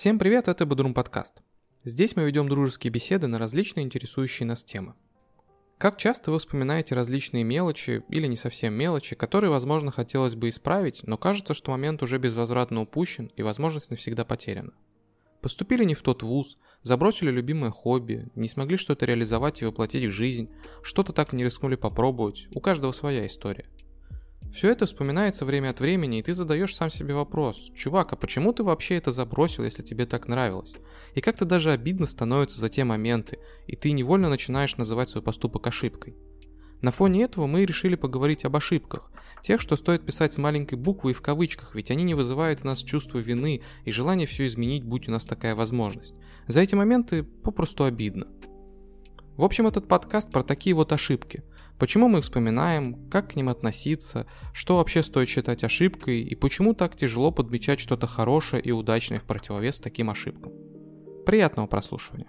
Всем привет, это Бодрум подкаст. Здесь мы ведем дружеские беседы на различные интересующие нас темы. Как часто вы вспоминаете различные мелочи или не совсем мелочи, которые, возможно, хотелось бы исправить, но кажется, что момент уже безвозвратно упущен и возможность навсегда потеряна? Поступили не в тот вуз, забросили любимое хобби, не смогли что-то реализовать и воплотить в жизнь, что-то так и не рискнули попробовать, у каждого своя история – все это вспоминается время от времени, и ты задаешь сам себе вопрос, чувак, а почему ты вообще это забросил, если тебе так нравилось? И как-то даже обидно становится за те моменты, и ты невольно начинаешь называть свой поступок ошибкой. На фоне этого мы решили поговорить об ошибках, тех, что стоит писать с маленькой буквы и в кавычках, ведь они не вызывают в нас чувство вины и желание все изменить, будь у нас такая возможность. За эти моменты попросту обидно. В общем, этот подкаст про такие вот ошибки. Почему мы их вспоминаем, как к ним относиться, что вообще стоит считать ошибкой и почему так тяжело подмечать что-то хорошее и удачное в противовес таким ошибкам. Приятного прослушивания.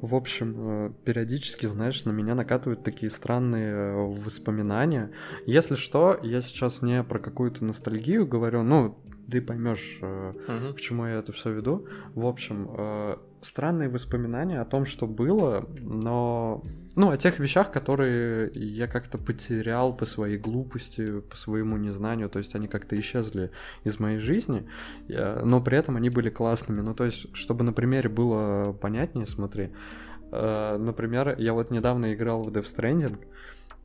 В общем, э, периодически, знаешь, на меня накатывают такие странные э, воспоминания. Если что, я сейчас не про какую-то ностальгию говорю, ну, ты поймешь, угу. к чему я это все веду. В общем, странные воспоминания о том, что было, но... Ну, о тех вещах, которые я как-то потерял по своей глупости, по своему незнанию, то есть они как-то исчезли из моей жизни, но при этом они были классными. Ну, то есть, чтобы на примере было понятнее, смотри. Э, например, я вот недавно играл в Death Stranding,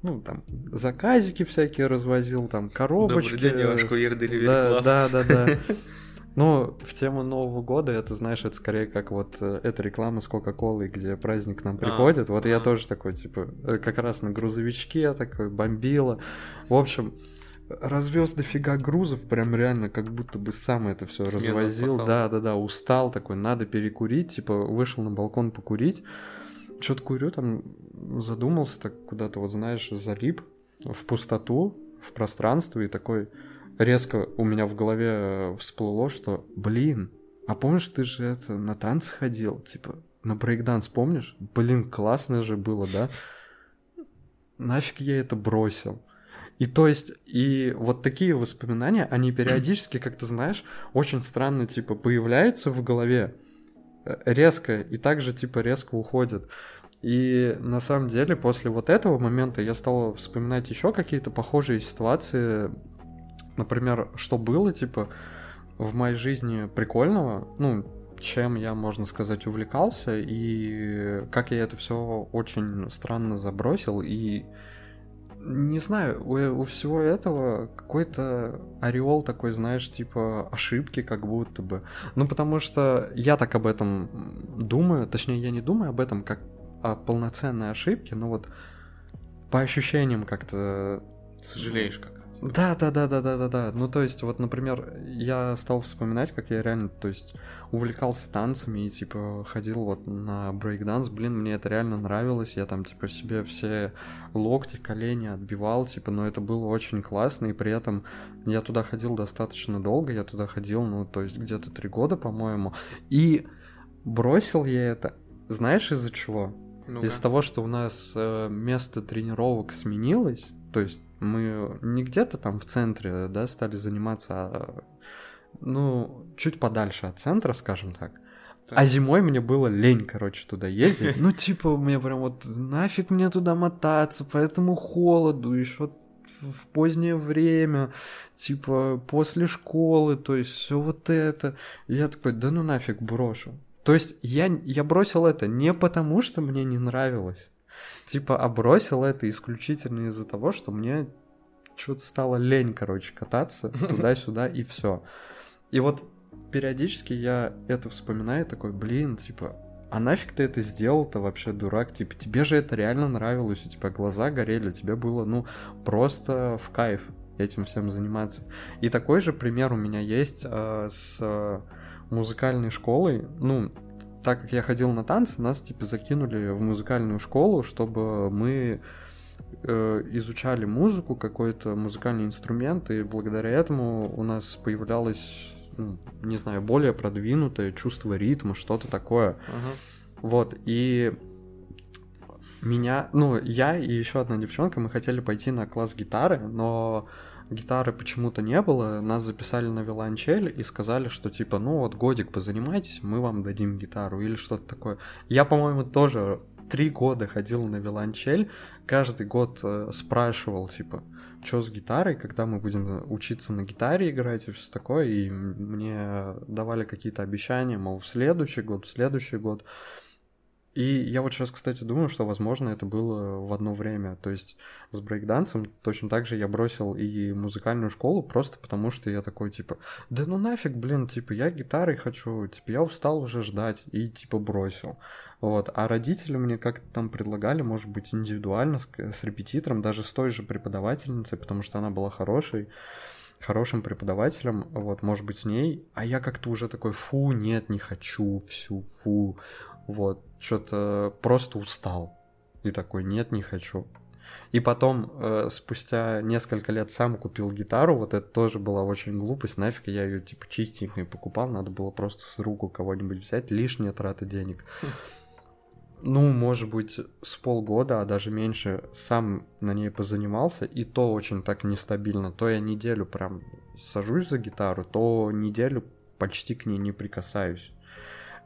ну, там, заказики всякие развозил, там, коробочки. Добрый день, я ваш курьер да, да, да, да. Ну, в тему Нового года, это, знаешь, это скорее как вот э, эта реклама с Кока-Колой, где праздник к нам а, приходит. А, вот а. я тоже такой, типа, э, как раз на грузовичке такой, бомбила. В общем, развез дофига грузов, прям реально как будто бы сам это все развозил. Да, да, да, устал такой, надо перекурить, типа, вышел на балкон покурить. Что-то курю, там задумался, так куда-то, вот знаешь, залип в пустоту, в пространство и такой резко у меня в голове э, всплыло, что, блин, а помнишь, ты же это на танцы ходил, типа, на брейкданс, помнишь? Блин, классно же было, да? Нафиг я это бросил? И то есть, и вот такие воспоминания, они периодически, как ты знаешь, очень странно, типа, появляются в голове э, резко, и также, типа, резко уходят. И на самом деле, после вот этого момента я стал вспоминать еще какие-то похожие ситуации, например, что было, типа, в моей жизни прикольного, ну, чем я, можно сказать, увлекался, и как я это все очень странно забросил, и не знаю, у, у всего этого какой-то ореол такой, знаешь, типа ошибки как будто бы. Ну, потому что я так об этом думаю, точнее, я не думаю об этом как о полноценной ошибке, но вот по ощущениям как-то... Сожалеешь как? Да, да, да, да, да, да, да. Ну, то есть, вот, например, я стал вспоминать, как я реально, то есть, увлекался танцами и, типа, ходил вот на брейкданс. Блин, мне это реально нравилось. Я там, типа, себе все локти, колени отбивал, типа, но это было очень классно. И при этом я туда ходил достаточно долго. Я туда ходил, ну, то есть, где-то три года, по-моему. И бросил я это, знаешь, из-за чего? ну Из-за того, что у нас э, место тренировок сменилось, то есть мы не где-то там в центре, да, стали заниматься, а, ну, чуть подальше от центра, скажем так. Так. А зимой мне было лень, короче, туда ездить. Ну, типа, мне прям вот нафиг мне туда мотаться, поэтому холоду, еще в позднее время, типа, после школы, то есть все вот это. И я такой, да ну нафиг, брошу. То есть я, я бросил это не потому, что мне не нравилось, типа, а бросил это исключительно из-за того, что мне что-то стало лень, короче, кататься туда-сюда и все. И вот периодически я это вспоминаю, такой, блин, типа, а нафиг ты это сделал-то вообще, дурак? Типа, тебе же это реально нравилось, у тебя глаза горели, тебе было, ну, просто в кайф этим всем заниматься. И такой же пример у меня есть э, с э, музыкальной школой. Ну, так как я ходил на танцы, нас типа закинули в музыкальную школу, чтобы мы э, изучали музыку, какой-то музыкальный инструмент, и благодаря этому у нас появлялось, ну, не знаю, более продвинутое чувство ритма, что-то такое. Uh-huh. Вот, и меня, ну, я и еще одна девчонка, мы хотели пойти на класс гитары, но гитары почему-то не было, нас записали на виолончель и сказали, что типа, ну вот годик позанимайтесь, мы вам дадим гитару или что-то такое. Я, по-моему, тоже три года ходил на виолончель, каждый год э, спрашивал, типа, что с гитарой, когда мы будем учиться на гитаре играть и все такое, и мне давали какие-то обещания, мол, в следующий год, в следующий год. И я вот сейчас, кстати, думаю, что, возможно, это было в одно время. То есть с брейкдансом точно так же я бросил и музыкальную школу просто потому, что я такой, типа, да ну нафиг, блин, типа, я гитарой хочу, типа, я устал уже ждать, и, типа, бросил. Вот. А родители мне как-то там предлагали, может быть, индивидуально, с, с репетитором, даже с той же преподавательницей, потому что она была хорошей хорошим преподавателем, вот, может быть, с ней, а я как-то уже такой, фу, нет, не хочу, всю, фу, вот, что-то просто устал. И такой, нет, не хочу. И потом, э, спустя несколько лет сам купил гитару, вот это тоже была очень глупость, нафиг я ее типа чистенькой покупал, надо было просто с руку кого-нибудь взять, лишняя трата денег. Ну, может быть, с полгода, а даже меньше, сам на ней позанимался, и то очень так нестабильно. То я неделю прям сажусь за гитару, то неделю почти к ней не прикасаюсь.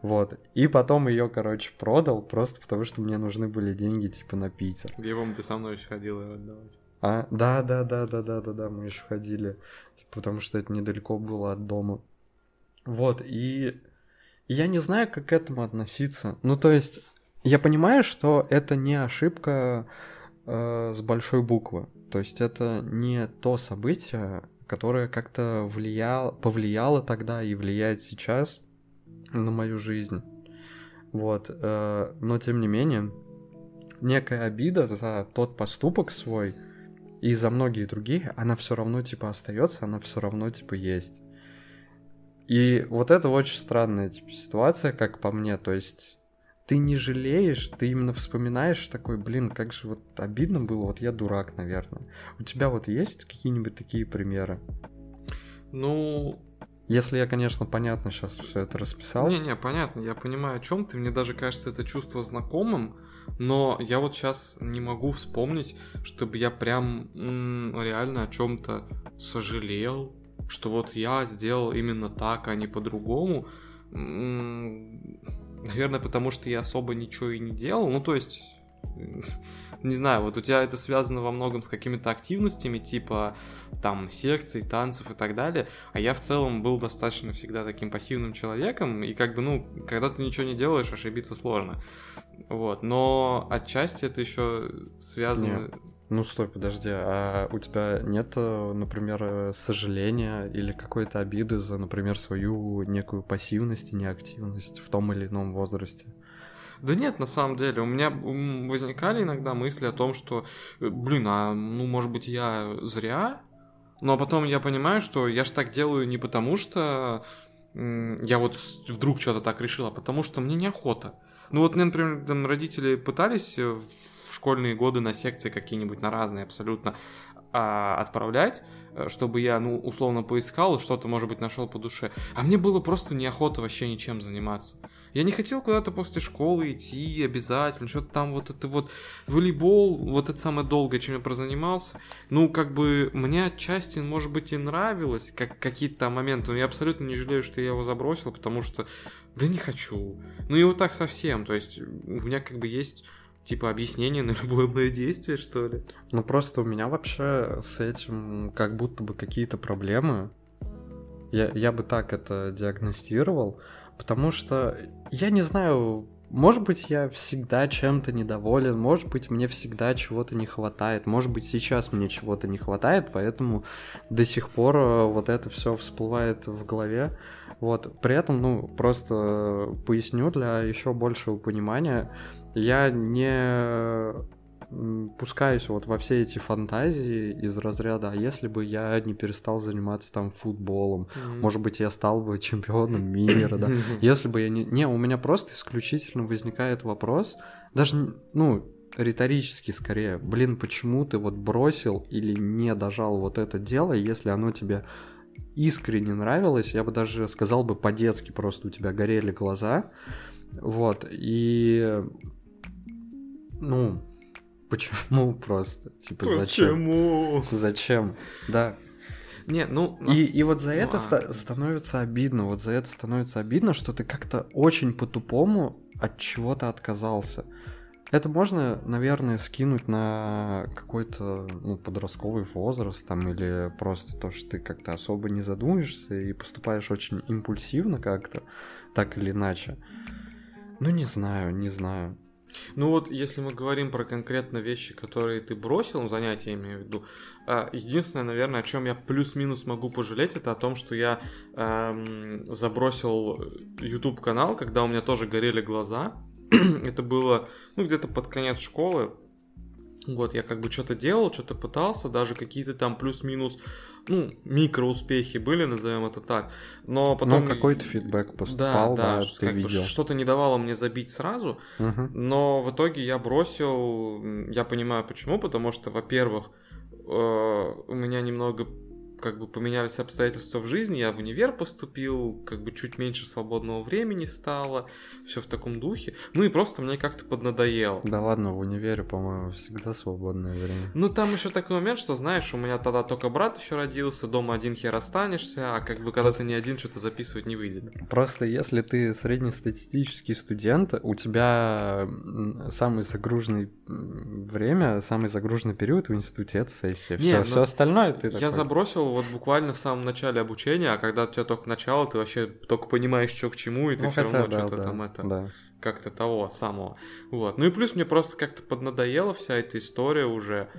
Вот. И потом ее, короче, продал, просто потому что мне нужны были деньги, типа, на Питер. Я помню, ты со мной еще ходил ее отдавать. А, да, да, да, да, да, да, да, мы еще ходили. Типа, потому что это недалеко было от дома. Вот, и я не знаю, как к этому относиться. Ну, то есть, я понимаю, что это не ошибка э, с большой буквы. То есть, это не то событие, которое как-то влияло, повлияло тогда и влияет сейчас на мою жизнь. Вот. Э, но тем не менее, некая обида за тот поступок свой и за многие другие, она все равно типа остается, она все равно типа есть. И вот это очень странная типа, ситуация, как по мне. То есть ты не жалеешь, ты именно вспоминаешь такой, блин, как же вот обидно было, вот я дурак, наверное. У тебя вот есть какие-нибудь такие примеры? Ну, если я, конечно, понятно сейчас все это расписал. Не-не, понятно, я понимаю, о чем ты. Мне даже кажется это чувство знакомым, но я вот сейчас не могу вспомнить, чтобы я прям м- реально о чем-то сожалел, что вот я сделал именно так, а не по-другому. М- наверное, потому что я особо ничего и не делал. Ну, то есть не знаю, вот у тебя это связано во многом с какими-то активностями, типа там секций, танцев и так далее, а я в целом был достаточно всегда таким пассивным человеком, и как бы, ну, когда ты ничего не делаешь, ошибиться сложно. Вот, но отчасти это еще связано... Нет. Ну стой, подожди, а у тебя нет, например, сожаления или какой-то обиды за, например, свою некую пассивность и неактивность в том или ином возрасте? Да нет, на самом деле, у меня возникали иногда мысли о том, что, э, блин, а ну, может быть, я зря? Но потом я понимаю, что я же так делаю не потому, что я вот вдруг что-то так решил, а потому что мне неохота. Ну вот мне, например, там родители пытались э, в школьные годы на секции какие-нибудь, на разные абсолютно, а, отправлять, э, чтобы я, ну, условно поискал и что-то, может быть, нашел по душе. А мне было просто неохота вообще ничем заниматься. Я не хотел куда-то после школы идти обязательно, что-то там вот это вот волейбол, вот это самое долгое, чем я прозанимался. Ну, как бы мне отчасти, может быть, и нравилось, как какие-то там моменты, но я абсолютно не жалею, что я его забросил, потому что, да не хочу. Ну и вот так совсем, то есть у меня как бы есть типа объяснение на любое мое действие, что ли. Ну просто у меня вообще с этим как будто бы какие-то проблемы. Я, я бы так это диагностировал. Потому что я не знаю, может быть, я всегда чем-то недоволен, может быть, мне всегда чего-то не хватает, может быть, сейчас мне чего-то не хватает, поэтому до сих пор э, вот это все всплывает в голове. Вот, при этом, ну, просто поясню для еще большего понимания, я не пускаюсь вот во все эти фантазии из разряда, а если бы я не перестал заниматься там футболом, mm-hmm. может быть, я стал бы чемпионом мира, да. Если бы я не... Не, у меня просто исключительно возникает вопрос, даже, ну, риторически скорее, блин, почему ты вот бросил или не дожал вот это дело, если оно тебе искренне нравилось, я бы даже сказал бы по-детски просто у тебя горели глаза, вот, и, ну, Почему просто? Типа, Почему? зачем? Зачем? Да. Не, ну... И, нас- и вот за ну, это а, ста- становится обидно, вот за это становится обидно, что ты как-то очень по-тупому от чего-то отказался. Это можно, наверное, скинуть на какой-то ну, подростковый возраст там или просто то, что ты как-то особо не задумаешься и поступаешь очень импульсивно как-то, так или иначе. Ну, не знаю, не знаю. Ну вот, если мы говорим про конкретно вещи, которые ты бросил, занятия имею в виду, а, единственное, наверное, о чем я плюс-минус могу пожалеть, это о том, что я эм, забросил YouTube канал, когда у меня тоже горели глаза. это было, ну, где-то под конец школы. Вот, я как бы что-то делал, что-то пытался, даже какие-то там плюс-минус, ну, микроуспехи были, назовем это так. Но потом... ну, какой-то фидбэк поступал, да, да, ты как бы видел. что-то не давало мне забить сразу, Мгм. но в итоге я бросил, я понимаю почему, потому что, во-первых, э, у меня немного как бы поменялись обстоятельства в жизни, я в универ поступил, как бы чуть меньше свободного времени стало, все в таком духе. Ну и просто мне как-то поднадоело. Да ладно, в универе, по-моему, всегда свободное время. Ну, там еще такой момент, что, знаешь, у меня тогда только брат еще родился, дома один хер останешься, а как бы когда ты не один, что-то записывать не выйдет. Просто если ты среднестатистический студент, у тебя самый загруженный время, самый загруженный период в институте это сессия. Не, Все, ну, все остальное ты Я такой, забросил вот буквально в самом начале обучения, а когда у тебя только начало, ты вообще только понимаешь, что к чему, и ты ну, все хотя, равно да, что-то да, там это да. как-то того самого. Вот. Ну и плюс мне просто как-то поднадоела вся эта история уже.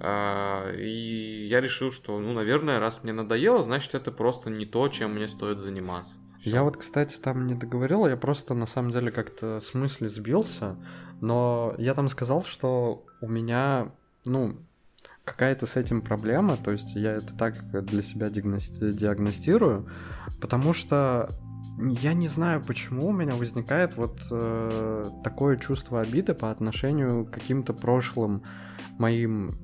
а, и я решил, что, ну, наверное, раз мне надоело, значит, это просто не то, чем мне стоит заниматься. Всё. Я вот, кстати, там не договорил, я просто на самом деле как-то с мысли сбился, но я там сказал, что у меня, ну, какая-то с этим проблема, то есть я это так для себя диагности- диагностирую, потому что я не знаю, почему у меня возникает вот э, такое чувство обиды по отношению к каким-то прошлым моим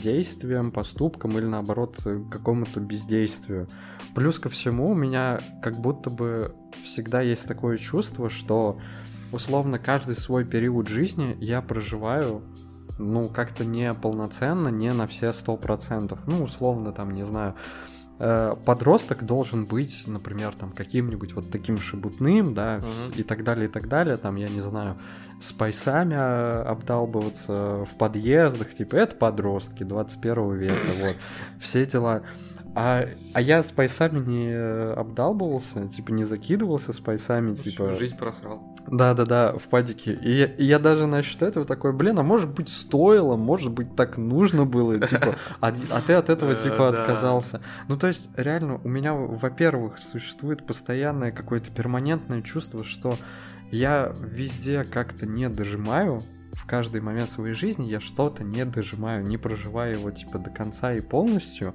действиям, поступкам или наоборот какому-то бездействию. Плюс ко всему у меня как будто бы всегда есть такое чувство, что условно каждый свой период жизни я проживаю ну, как-то не полноценно, не на все сто процентов. Ну, условно, там, не знаю, э, подросток должен быть, например, там, каким-нибудь вот таким шебутным, да, Мгм. и так далее, и так далее, там, я не знаю, с пайсами э, обдалбываться в подъездах, типа, это подростки 21 века, вот, все дела. А, а я с пайсами не э, обдалбывался, типа, не закидывался с пайсами, общем, типа... Жизнь просрал. Да-да-да, в падике. И я, и я даже насчет этого такой, блин, а может быть стоило, может быть так нужно было, типа, а, а ты от этого типа отказался. Ну то есть реально у меня, во-первых, существует постоянное какое-то перманентное чувство, что я везде как-то не дожимаю, в каждый момент своей жизни я что-то не дожимаю, не проживаю его типа до конца и полностью.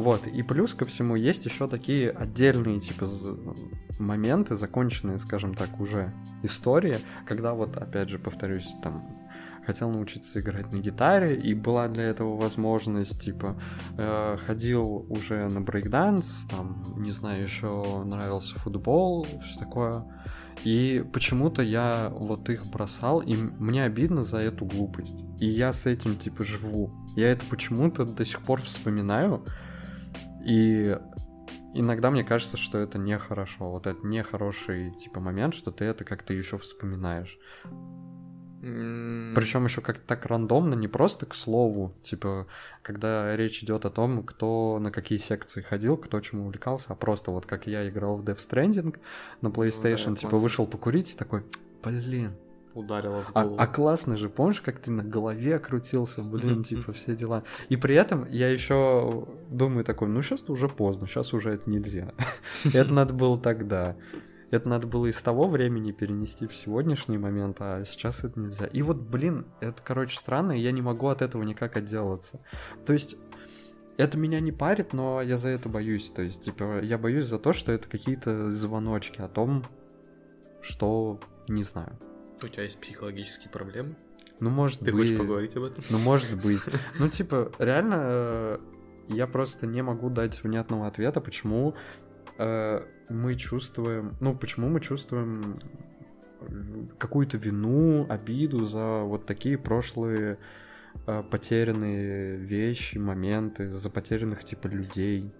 Вот, и плюс ко всему есть еще такие отдельные, типа, моменты, законченные, скажем так, уже истории, когда вот, опять же, повторюсь, там, хотел научиться играть на гитаре, и была для этого возможность, типа, э, ходил уже на брейкданс, там, не знаю, еще нравился футбол, все такое. И почему-то я вот их бросал, и мне обидно за эту глупость. И я с этим, типа, живу. Я это почему-то до сих пор вспоминаю, и иногда мне кажется, что это нехорошо. Вот это нехороший, типа, момент, что ты это как-то еще вспоминаешь. Причем еще как-то так рандомно, не просто к слову, типа, когда речь идет о том, кто на какие секции ходил, кто чем увлекался, а просто вот как я играл в Death Stranding на PlayStation, Ну я типа, понял. вышел покурить и такой, блин, Ударило в а, голову. а классно же, помнишь, как ты на голове крутился, блин, типа все дела. И при этом я еще думаю такой, ну сейчас уже поздно, сейчас уже это нельзя. Это надо было тогда. Это надо было из того времени перенести в сегодняшний момент, а сейчас это нельзя. И вот, блин, это, короче, странно, и я не могу от этого никак отделаться. То есть, это меня не парит, но я за это боюсь. То есть, типа, я боюсь за то, что это какие-то звоночки о том, что не знаю. У тебя есть психологические проблемы? Ну, может Ты быть. хочешь поговорить об этом? Ну, может быть. Ну, типа, реально, э, я просто не могу дать внятного ответа, почему э, мы чувствуем, ну, почему мы чувствуем какую-то вину, обиду за вот такие прошлые э, потерянные вещи, моменты, за потерянных типа людей.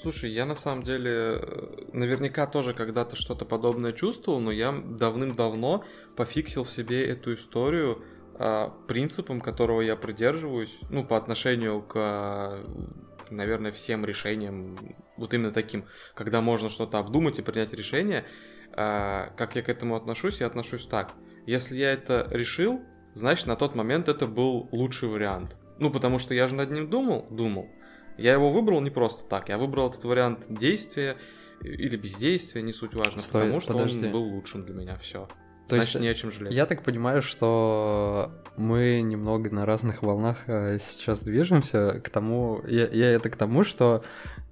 Слушай, я на самом деле э, наверняка тоже когда-то что-то подобное чувствовал, но я давным-давно пофиксил в себе эту историю а, принципом, которого я придерживаюсь, ну, по отношению к, наверное, всем решениям, вот именно таким, когда можно что-то обдумать и принять решение, а, как я к этому отношусь, я отношусь так. Если я это решил, значит, на тот момент это был лучший вариант. Ну, потому что я же над ним думал, думал. Я его выбрал не просто так, я выбрал этот вариант действия или бездействия, не суть важно, Стой, потому что подожди. он был лучшим для меня, все. То Значит, есть, не о чем жалеть. Я так понимаю, что мы немного на разных волнах э, сейчас движемся к тому, я, я это к тому, что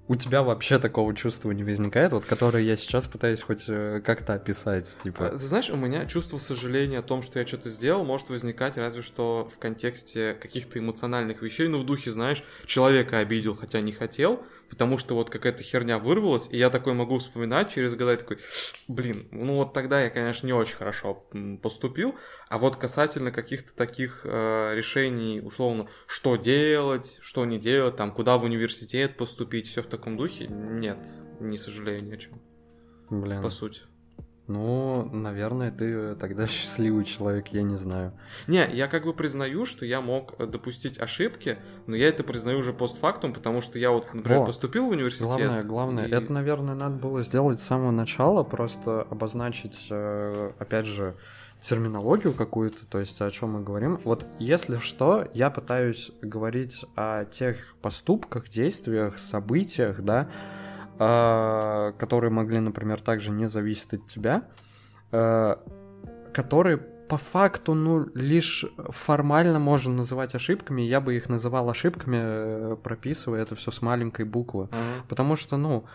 у тебя вообще такого чувства не возникает, вот которое я сейчас пытаюсь хоть э, как-то описать, типа. А, знаешь, у меня чувство сожаления о том, что я что-то сделал, может возникать разве что в контексте каких-то эмоциональных вещей, ну в духе, знаешь, человека обидел, хотя не хотел, потому что вот какая-то херня вырвалась, и я такой могу вспоминать через года и такой, блин, ну вот тогда я, конечно, не очень хорошо поступил, а вот касательно каких-то таких э, решений, условно, что делать, что не делать, там, куда в университет поступить, все в таком духе, нет, не сожалею ни о чем. Блин. По сути. Ну, наверное, ты тогда счастливый человек, я не знаю. Не, я как бы признаю, что я мог э, допустить ошибки, но я это признаю уже постфактум, потому что я вот, например, Во, поступил в университет. Главное, главное, и... это, наверное, надо было сделать с самого начала, просто обозначить, э, опять же, терминологию какую-то, то есть о чем мы говорим. Вот если что, я пытаюсь говорить о тех поступках, действиях, событиях, да, которые могли, например, также не зависеть от тебя, а, которые по факту, ну, лишь формально можно называть ошибками, я бы их называл ошибками, э, прописывая это все с маленькой буквы. Uh-huh. Потому что, ну,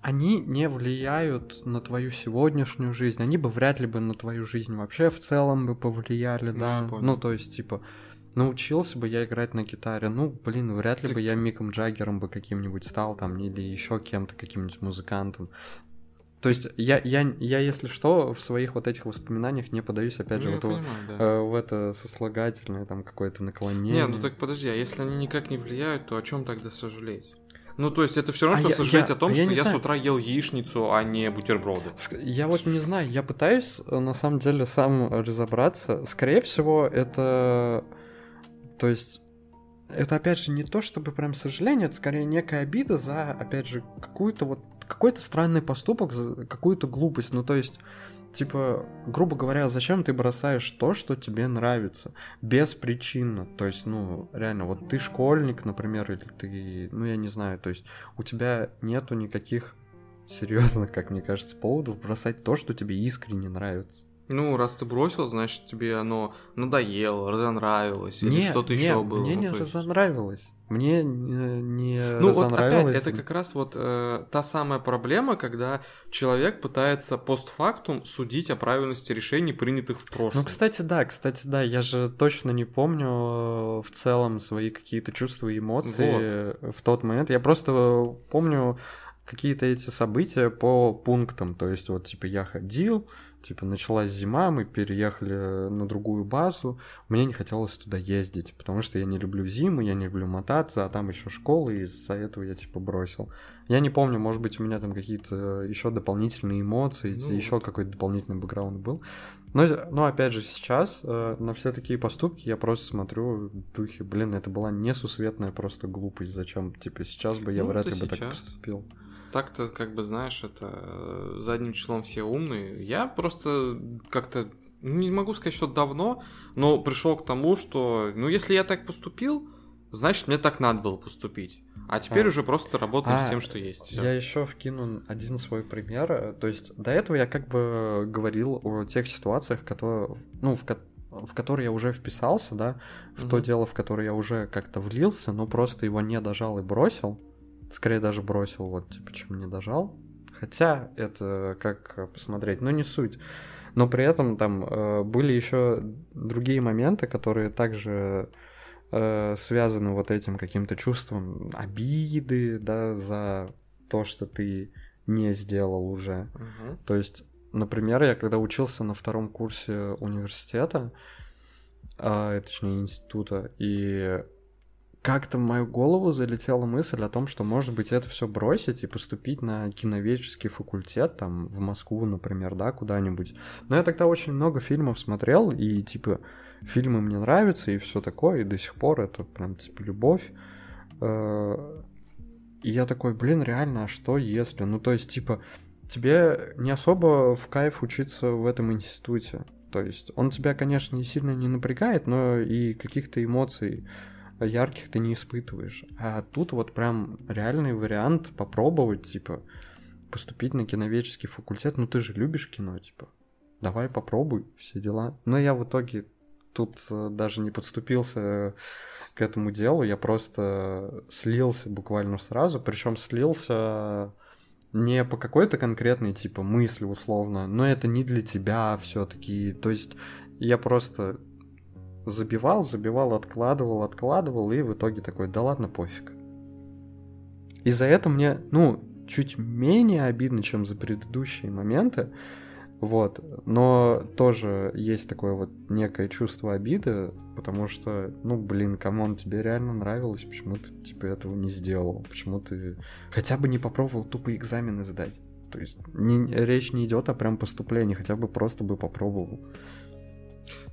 они не влияют на твою сегодняшнюю жизнь, они бы вряд ли бы на твою жизнь вообще в целом бы повлияли, ну, да. Ну, то есть, типа, научился бы я играть на гитаре, ну, блин, вряд ли бы я Миком Джаггером бы каким-нибудь стал там, или еще кем-то, каким-нибудь музыкантом. То есть я, я, я, если что, в своих вот этих воспоминаниях не подаюсь, опять ну, же, вот понимаю, в, да. э, в это сослагательное там какое-то наклонение. Не, ну так подожди, а если они никак не влияют, то о чем тогда сожалеть? Ну, то есть это все равно, а что я, сожалеть я, о том, а что я, я с утра ел яичницу, а не бутерброды. Я вот не знаю, я пытаюсь э, на самом деле сам разобраться. Скорее всего, это то есть это, опять же, не то, чтобы прям сожаление, это скорее некая обида за, опять же, какую-то вот, какой-то странный поступок, какую-то глупость. Ну, то есть, типа, грубо говоря, зачем ты бросаешь то, что тебе нравится? Беспричинно. То есть, ну, реально, вот ты школьник, например, или ты, ну, я не знаю, то есть, у тебя нету никаких серьезных, как мне кажется, поводов бросать то, что тебе искренне нравится. Ну, раз ты бросил, значит, тебе оно надоело, разонравилось, не, или что-то еще было. Мне ну, не разонравилось. Мне не, не Ну, вот опять, это как раз вот э, та самая проблема, когда человек пытается постфактум судить о правильности решений, принятых в прошлом. Ну, кстати, да, кстати, да, я же точно не помню э, в целом свои какие-то чувства и эмоции вот. в тот момент. Я просто помню какие-то эти события по пунктам. То есть, вот, типа, я ходил, Типа началась зима, мы переехали на другую базу. Мне не хотелось туда ездить, потому что я не люблю зиму, я не люблю мотаться, а там еще школа, и из-за этого я типа бросил. Я не помню, может быть, у меня там какие-то еще дополнительные эмоции, ну, еще вот. какой-то дополнительный бэкграунд был. Но, но опять же, сейчас э, на все такие поступки я просто смотрю в духе, блин, это была несусветная просто глупость. Зачем? Типа сейчас бы я ну, вряд ли бы так поступил так-то, как бы, знаешь, это э, задним числом все умные. Я просто как-то не могу сказать, что давно, но пришел к тому, что, ну, если я так поступил, значит, мне так надо было поступить. А теперь а. уже просто работаем а, с тем, что есть. Всё. Я еще вкину один свой пример. То есть до этого я как бы говорил о тех ситуациях, которые, ну, в, в которые я уже вписался, да, в mm-hmm. то дело, в которое я уже как-то влился, но просто его не дожал и бросил. Скорее даже бросил, вот, типа, чем не дожал. Хотя это как посмотреть, но не суть. Но при этом там э, были еще другие моменты, которые также э, связаны вот этим каким-то чувством обиды, да, за то, что ты не сделал уже. Угу. То есть, например, я когда учился на втором курсе университета, а, точнее, института, и как-то в мою голову залетела мысль о том, что, может быть, это все бросить и поступить на киноведческий факультет, там, в Москву, например, да, куда-нибудь. Но я тогда очень много фильмов смотрел, и, типа, фильмы мне нравятся, и все такое, и до сих пор это прям, типа, любовь. Э, и я такой, блин, реально, а что если? Ну, то есть, типа, тебе не особо в кайф учиться в этом институте. То есть он тебя, конечно, не сильно не напрягает, но и каких-то эмоций ярких ты не испытываешь. А тут вот прям реальный вариант попробовать, типа, поступить на киноведческий факультет. Ну ты же любишь кино, типа. Давай попробуй, все дела. Но я в итоге тут э, даже не подступился к этому делу, я просто слился буквально сразу, причем слился не по какой-то конкретной типа мысли условно, но это не для тебя все-таки. То есть я просто забивал, забивал, откладывал, откладывал, и в итоге такой, да ладно, пофиг. И за это мне, ну, чуть менее обидно, чем за предыдущие моменты, вот, но тоже есть такое вот некое чувство обиды, потому что, ну, блин, come on, тебе реально нравилось, почему ты, типа, этого не сделал, почему ты хотя бы не попробовал тупо экзамены сдать. То есть не, речь не идет о прям поступлении, хотя бы просто бы попробовал.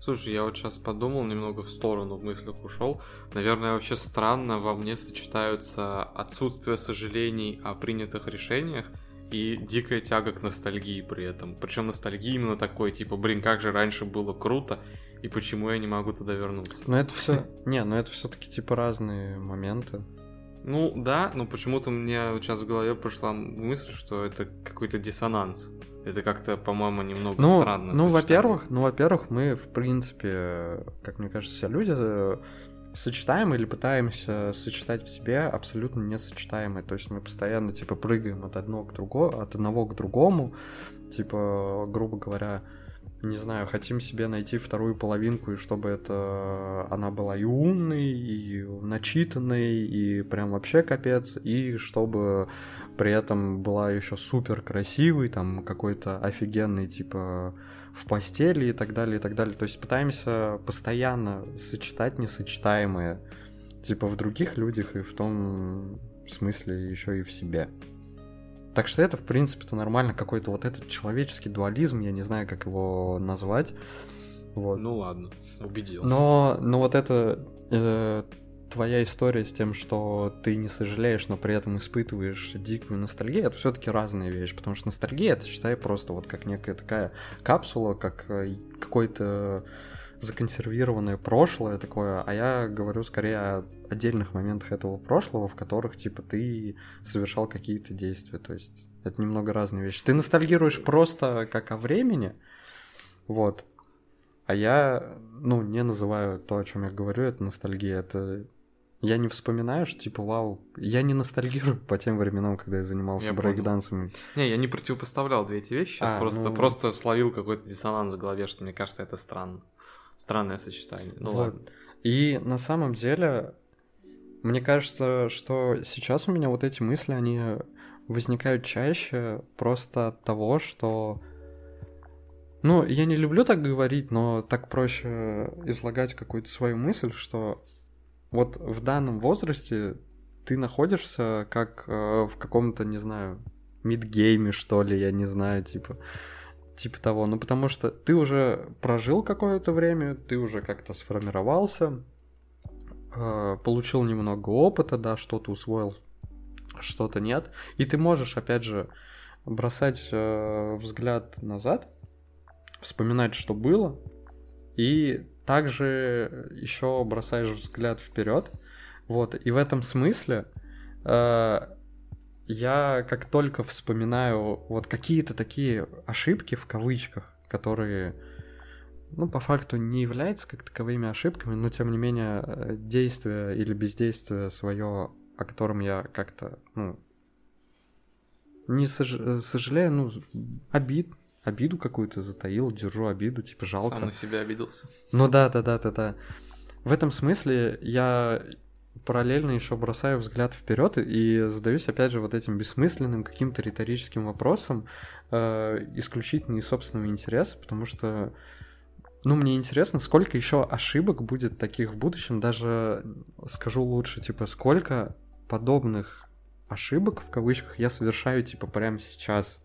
Слушай, я вот сейчас подумал, немного в сторону в мыслях ушел. Наверное, вообще странно во мне сочетаются отсутствие сожалений о принятых решениях и дикая тяга к ностальгии при этом. Причем ностальгия именно такой, типа, блин, как же раньше было круто, и почему я не могу туда вернуться. Но это все. Не, но это все-таки типа разные моменты. Ну да, но почему-то мне сейчас в голове пришла мысль, что это какой-то диссонанс. Это как-то, по-моему, немного ну, странно. Ну, во-первых, ну, во-первых, мы, в принципе, как мне кажется, люди э, сочетаем или пытаемся сочетать в себе абсолютно несочетаемые. То есть мы постоянно, типа, прыгаем от одного к другому, от одного к другому. Типа, грубо говоря, не знаю, хотим себе найти вторую половинку, и чтобы это она была и умной, и начитанной, и прям вообще капец, и чтобы при этом была еще супер красивой, там какой-то офигенный, типа, в постели и так далее, и так далее. То есть пытаемся постоянно сочетать несочетаемое, типа, в других людях и в том смысле еще и в себе. Так что это, в принципе-то, нормально, какой-то вот этот человеческий дуализм, я не знаю, как его назвать. Вот. Ну ладно, убедил. Но, но вот это э, твоя история с тем, что ты не сожалеешь, но при этом испытываешь дикую ностальгию, это все-таки разные вещи, потому что ностальгия это считай просто вот как некая такая капсула, как э, какой-то законсервированное прошлое такое, а я говорю скорее о отдельных моментах этого прошлого, в которых, типа, ты совершал какие-то действия, то есть это немного разные вещи. Ты ностальгируешь просто как о времени, вот, а я, ну, не называю то, о чем я говорю, это ностальгия, это я не вспоминаю, что типа, вау, я не ностальгирую по тем временам, когда я занимался я брейкдансом. Не, я не противопоставлял две эти вещи, сейчас а, просто, ну... просто словил какой-то диссонанс в голове, что мне кажется, это странно. Странное сочетание. Ну вот. ладно. И на самом деле, мне кажется, что сейчас у меня вот эти мысли, они возникают чаще просто от того, что... Ну, я не люблю так говорить, но так проще излагать какую-то свою мысль, что вот в данном возрасте ты находишься как э, в каком-то, не знаю, мидгейме, что ли, я не знаю, типа Типа того, ну потому что ты уже прожил какое-то время, ты уже как-то сформировался, э, получил немного опыта, да, что-то усвоил, что-то нет, и ты можешь, опять же, бросать э, взгляд назад, вспоминать, что было, и также еще бросаешь взгляд вперед, вот, и в этом смысле э, я как только вспоминаю вот какие-то такие ошибки в кавычках, которые, ну, по факту не являются как таковыми ошибками, но тем не менее э, действие или бездействие свое, о котором я как-то, ну, не сож... сожалею, ну, обид, обиду какую-то затаил, держу обиду, типа жалко. Сам на себя обиделся. Ну да, да, да, да, да. В этом смысле я параллельно еще бросаю взгляд вперед и задаюсь опять же вот этим бессмысленным каким-то риторическим вопросом, э, исключительно из собственного интереса, потому что ну, мне интересно, сколько еще ошибок будет таких в будущем, даже скажу лучше, типа, сколько подобных ошибок, в кавычках, я совершаю, типа, прямо сейчас.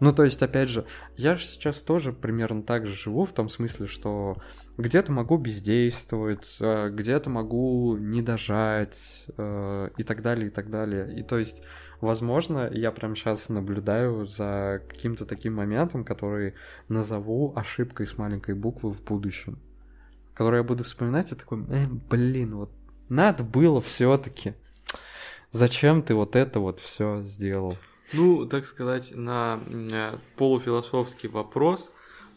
Ну, то есть, опять же, я же сейчас тоже примерно так же живу, в том смысле, что где-то могу бездействовать, э, где-то могу не дожать э, и так далее, и так далее. И то есть, возможно, я прямо сейчас наблюдаю за каким-то таким моментом, который назову ошибкой с маленькой буквы в будущем. Который я буду вспоминать и такой, э, блин, вот надо было все-таки. Зачем ты вот это вот все сделал? Ну, так сказать, на э, полуфилософский вопрос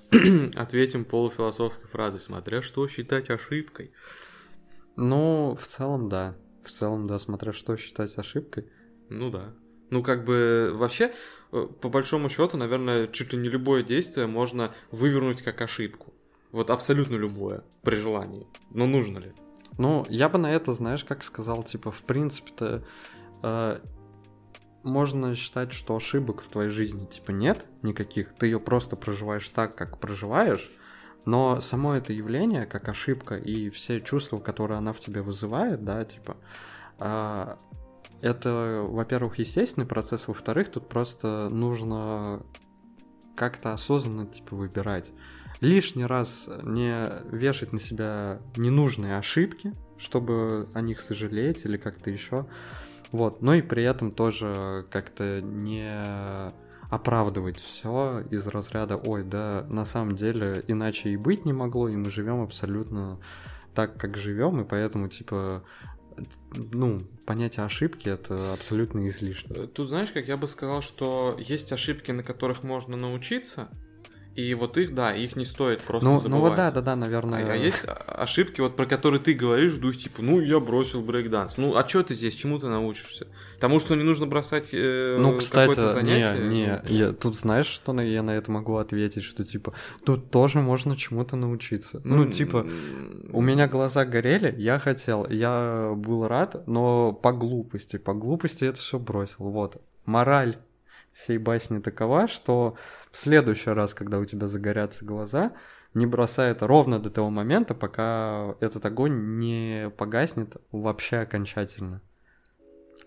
ответим полуфилософской фразой, смотря что считать ошибкой. Ну, в целом, да. В целом, да, смотря что считать ошибкой. Ну да. Ну, как бы вообще, э, по большому счету, наверное, чуть ли не любое действие можно вывернуть как ошибку. Вот абсолютно любое, при желании. Но нужно ли? Ну, я бы на это, знаешь, как сказал, типа, в принципе-то э, можно считать, что ошибок в твоей жизни типа нет никаких, ты ее просто проживаешь так, как проживаешь, но само это явление, как ошибка и все чувства, которые она в тебе вызывает, да, типа, а, это, во-первых, естественный процесс, во-вторых, тут просто нужно как-то осознанно, типа, выбирать. Лишний раз не вешать на себя ненужные ошибки, чтобы о них сожалеть или как-то еще. Вот, но и при этом тоже как-то не оправдывать все из разряда, ой, да, на самом деле иначе и быть не могло, и мы живем абсолютно так, как живем, и поэтому, типа, ну, понятие ошибки это абсолютно излишне. Тут знаешь, как я бы сказал, что есть ошибки, на которых можно научиться, и вот их, да, их не стоит просто ну, забывать. Ну вот да, да, да, наверное. А, а есть ошибки, вот про которые ты говоришь, в духе типа, ну я бросил брейкданс. Ну а что ты здесь, чему ты научишься? Тому, что не нужно бросать э, ну, кстати, какое-то занятие? Не, не, я, тут знаешь, что я на это могу ответить, что типа, тут тоже можно чему-то научиться. Ну, ну типа, у меня глаза горели, я хотел, я был рад, но по глупости, по глупости это все бросил. Вот. Мораль всей басни такова, что следующий раз, когда у тебя загорятся глаза, не бросай это ровно до того момента, пока этот огонь не погаснет вообще окончательно.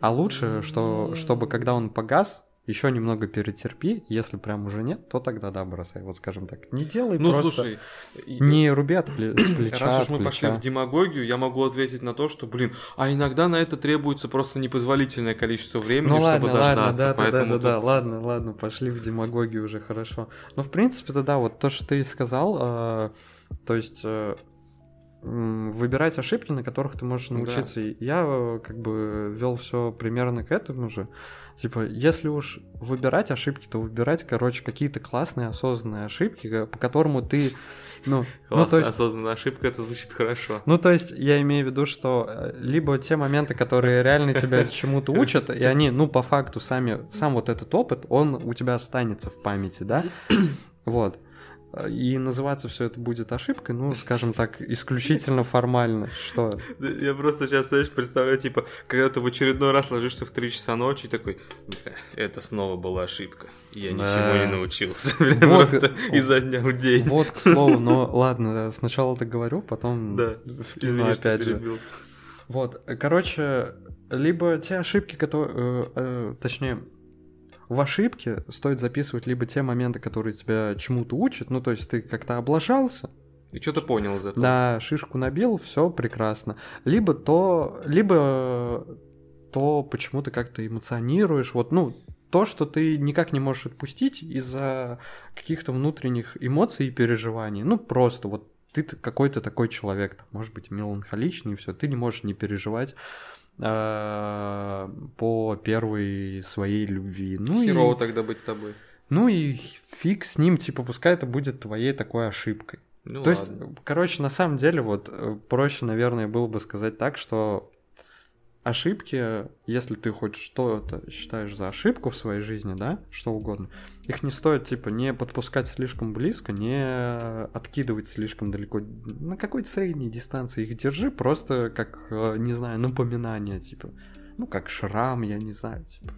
А лучше, что, чтобы когда он погас, еще немного перетерпи, если прям уже нет, то тогда да, бросай, вот скажем так. Не делай ну, просто... слушай, не руби от пле- с плеча. Раз уж мы плеча. пошли в демагогию, я могу ответить на то, что, блин, а иногда на это требуется просто непозволительное количество времени, ну, чтобы ладно, дождаться. Ладно, да, поэтому да, да, тут... да, ладно, ладно, пошли в демагогию уже хорошо. Ну, в принципе-то да, вот то, что ты сказал, э, то есть... Э, выбирать ошибки, на которых ты можешь научиться. Да. Я э, как бы вел все примерно к этому же. Типа, если уж выбирать ошибки, то выбирать, короче, какие-то классные осознанные ошибки, по которому ты... Ну, Классная ну, то есть, осознанная ошибка, это звучит хорошо. Ну, то есть, я имею в виду, что э, либо те моменты, которые реально тебя чему-то учат, и они, ну, по факту сами, сам вот этот опыт, он у тебя останется в памяти, да? Вот. И называться все это будет ошибкой, ну, скажем так, исключительно формально. Что? Я просто сейчас, знаешь, представляю, типа, когда ты в очередной раз ложишься в 3 часа ночи и такой, это снова была ошибка. Я ничего не научился. Вот, просто изо дня в день. Вот, к слову, но ладно, сначала это говорю, потом да. Извини, опять же. Вот, короче, либо те ошибки, которые, э, э, точнее, в ошибке стоит записывать либо те моменты, которые тебя чему-то учат, ну то есть ты как-то облажался, и что-то понял из этого. Да, шишку набил, все прекрасно. Либо то, либо то, почему ты как-то эмоционируешь, вот, ну, то, что ты никак не можешь отпустить из-за каких-то внутренних эмоций и переживаний. Ну, просто вот ты какой-то такой человек, может быть, меланхоличный, и все, ты не можешь не переживать Э, по первой своей любви. Ну Херово и... тогда быть тобой. Ну и фиг с ним, типа, пускай это будет твоей такой ошибкой. Ну, То ладно. есть, короче, на самом деле, вот э, проще, наверное, было бы сказать так, что ошибки, если ты хоть что-то считаешь за ошибку в своей жизни, да, что угодно, их не стоит, типа, не подпускать слишком близко, не откидывать слишком далеко, на какой-то средней дистанции их держи, просто как, э, не знаю, напоминание, типа, ну, как шрам, я не знаю, типа.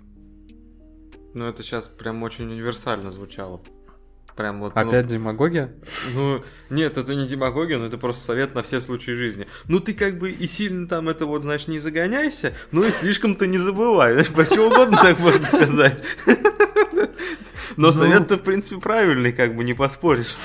Ну, это сейчас прям очень универсально звучало. Прям вот. Опять ну, демагогия? Ну, нет, это не демагогия, но это просто совет на все случаи жизни. Ну, ты как бы и сильно там это вот, знаешь, не загоняйся, ну и слишком-то не забывай. Знаешь, про что угодно так можно сказать. Но ну... совет-то, в принципе, правильный, как бы не поспоришь.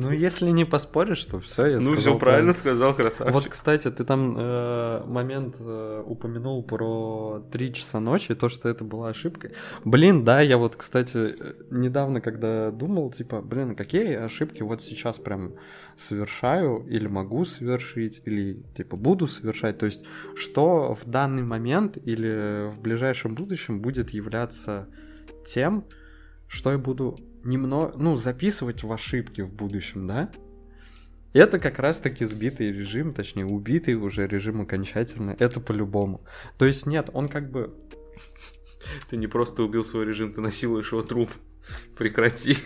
Ну, если не поспоришь, то все, я Ну, все правильно сказал, красавчик. Вот, кстати, ты там э, момент э, упомянул про 3 часа ночи, то, что это была ошибкой. Блин, да, я вот, кстати, недавно, когда думал, типа, блин, какие ошибки вот сейчас прям совершаю или могу совершить, или, типа, буду совершать. То есть, что в данный момент или в ближайшем будущем будет являться тем, что я буду немного, ну, записывать в ошибки в будущем, да? Это как раз-таки сбитый режим, точнее, убитый уже режим окончательно. Это по-любому. То есть нет, он как бы... Ты не просто убил свой режим, ты насилуешь его труп. Прекрати.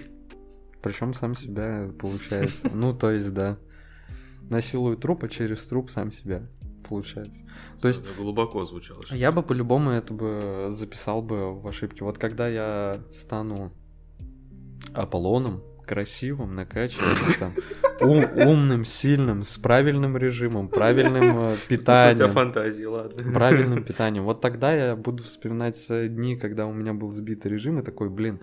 Причем сам себя, получается. Ну, то есть, да. Насилую труп, а через труп сам себя получается. То есть глубоко звучало. Я бы по-любому это бы записал бы в ошибке. Вот когда я стану Аполлоном, красивым, накачанным, там, ум, умным, сильным, с правильным режимом, правильным э, питанием. Фантазии, ладно. Правильным питанием. Вот тогда я буду вспоминать э, дни, когда у меня был сбитый режим, и такой, блин,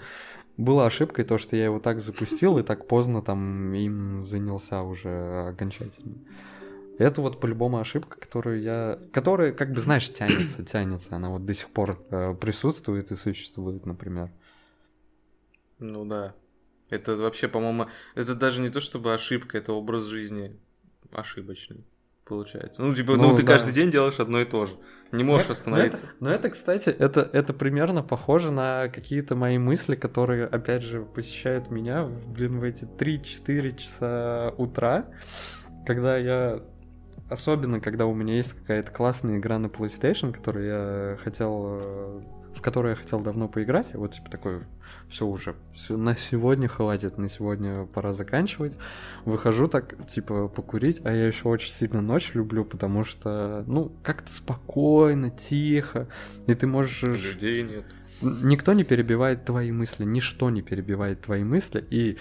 была ошибкой то, что я его так запустил и так поздно там им занялся уже окончательно. Это вот по-любому ошибка, которую я... Которая, как бы, знаешь, тянется, тянется. Она вот до сих пор э, присутствует и существует, например. Ну да. Это вообще, по-моему, это даже не то чтобы ошибка, это образ жизни ошибочный получается. Ну, типа, ну, ну ты да. каждый день делаешь одно и то же. Не можешь но, остановиться. Но это, но это, кстати, это, это примерно похоже на какие-то мои мысли, которые, опять же, посещают меня, блин, в эти 3-4 часа утра, когда я Особенно, когда у меня есть какая-то классная игра на PlayStation, которую я хотел, э, в которую я хотел давно поиграть. вот типа такой, все уже, все, на сегодня хватит, на сегодня пора заканчивать. Выхожу так, типа, покурить, а я еще очень сильно ночь люблю, потому что, ну, как-то спокойно, тихо, и ты можешь... Людей нет. Никто не перебивает твои мысли, ничто не перебивает твои мысли, и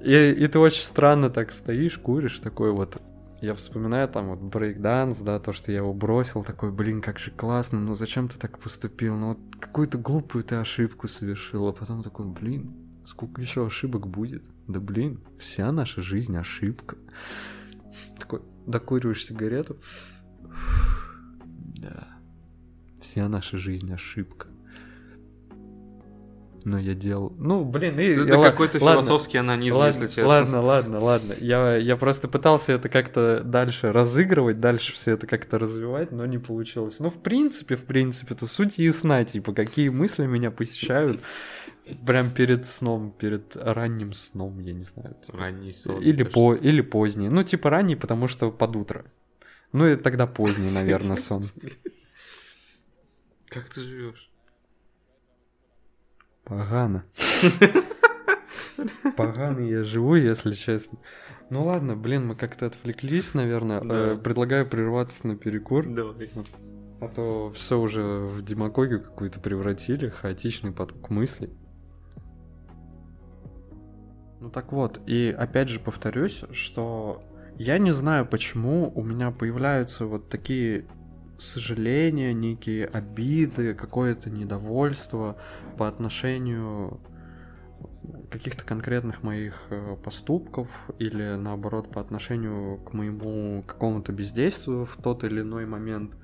и, и ты очень странно так стоишь, куришь, такой вот я вспоминаю там вот брейкданс, да, то, что я его бросил, такой, блин, как же классно, ну зачем ты так поступил, ну вот какую-то глупую ты ошибку совершил, а потом такой, блин, сколько еще ошибок будет? Да блин, вся наша жизнь ошибка. Такой, докуриваешь сигарету, да, вся наша жизнь ошибка но я делал... Ну, блин, и... Это какой-то философский анонизм, ладно, если честно. Ладно, ладно, ладно. Я, я просто пытался это как-то дальше разыгрывать, дальше все это как-то развивать, но не получилось. Ну, в принципе, в принципе, то суть ясна, типа, какие мысли меня посещают прям перед сном, перед ранним сном, я не знаю. Типа. Ранний сон. Или, по, или поздний. Ну, типа ранний, потому что под утро. Ну, и тогда поздний, наверное, сон. Как ты живешь? Погано. Погано я живу, если честно. Ну ладно, блин, мы как-то отвлеклись, наверное. Да. Э, предлагаю прерваться на перекур. Давай. А то все уже в демагогию какую-то превратили, хаотичный поток мыслей. Ну так вот, и опять же повторюсь, что я не знаю, почему у меня появляются вот такие сожаления, некие обиды, какое-то недовольство по отношению каких-то конкретных моих э, поступков или наоборот по отношению к моему какому-то бездействию в тот или иной момент.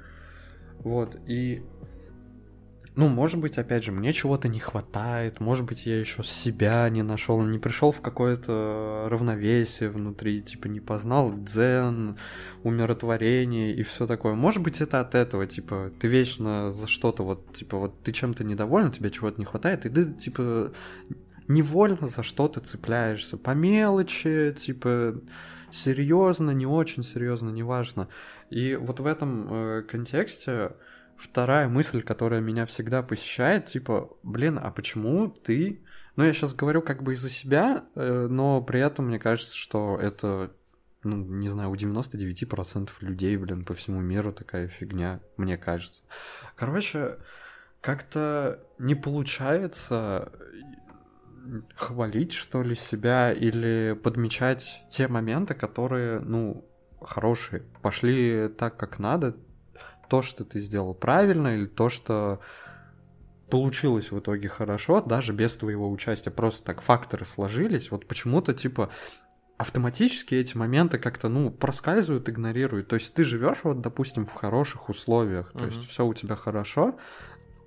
Вот, и ну, может быть, опять же, мне чего-то не хватает, может быть, я еще себя не нашел, не пришел в какое-то равновесие внутри, типа не познал дзен, умиротворение и все такое. Может быть, это от этого, типа, ты вечно за что-то вот, типа, вот ты чем-то недоволен, тебе чего-то не хватает, и ты, типа, невольно за что-то цепляешься по мелочи, типа, серьезно, не очень серьезно, неважно. И вот в этом э, контексте вторая мысль, которая меня всегда посещает, типа, блин, а почему ты... Ну, я сейчас говорю как бы из-за себя, э, но при этом мне кажется, что это, ну, не знаю, у 99% людей, блин, по всему миру такая фигня, мне кажется. Короче, как-то не получается хвалить, что ли, себя или подмечать те моменты, которые, ну, хорошие, пошли так, как надо, то, что ты сделал правильно, или то, что получилось в итоге хорошо, даже без твоего участия, просто так факторы сложились, вот почему-то, типа, автоматически эти моменты как-то, ну, проскальзывают, игнорируют. То есть ты живешь, вот, допустим, в хороших условиях, то uh-huh. есть все у тебя хорошо,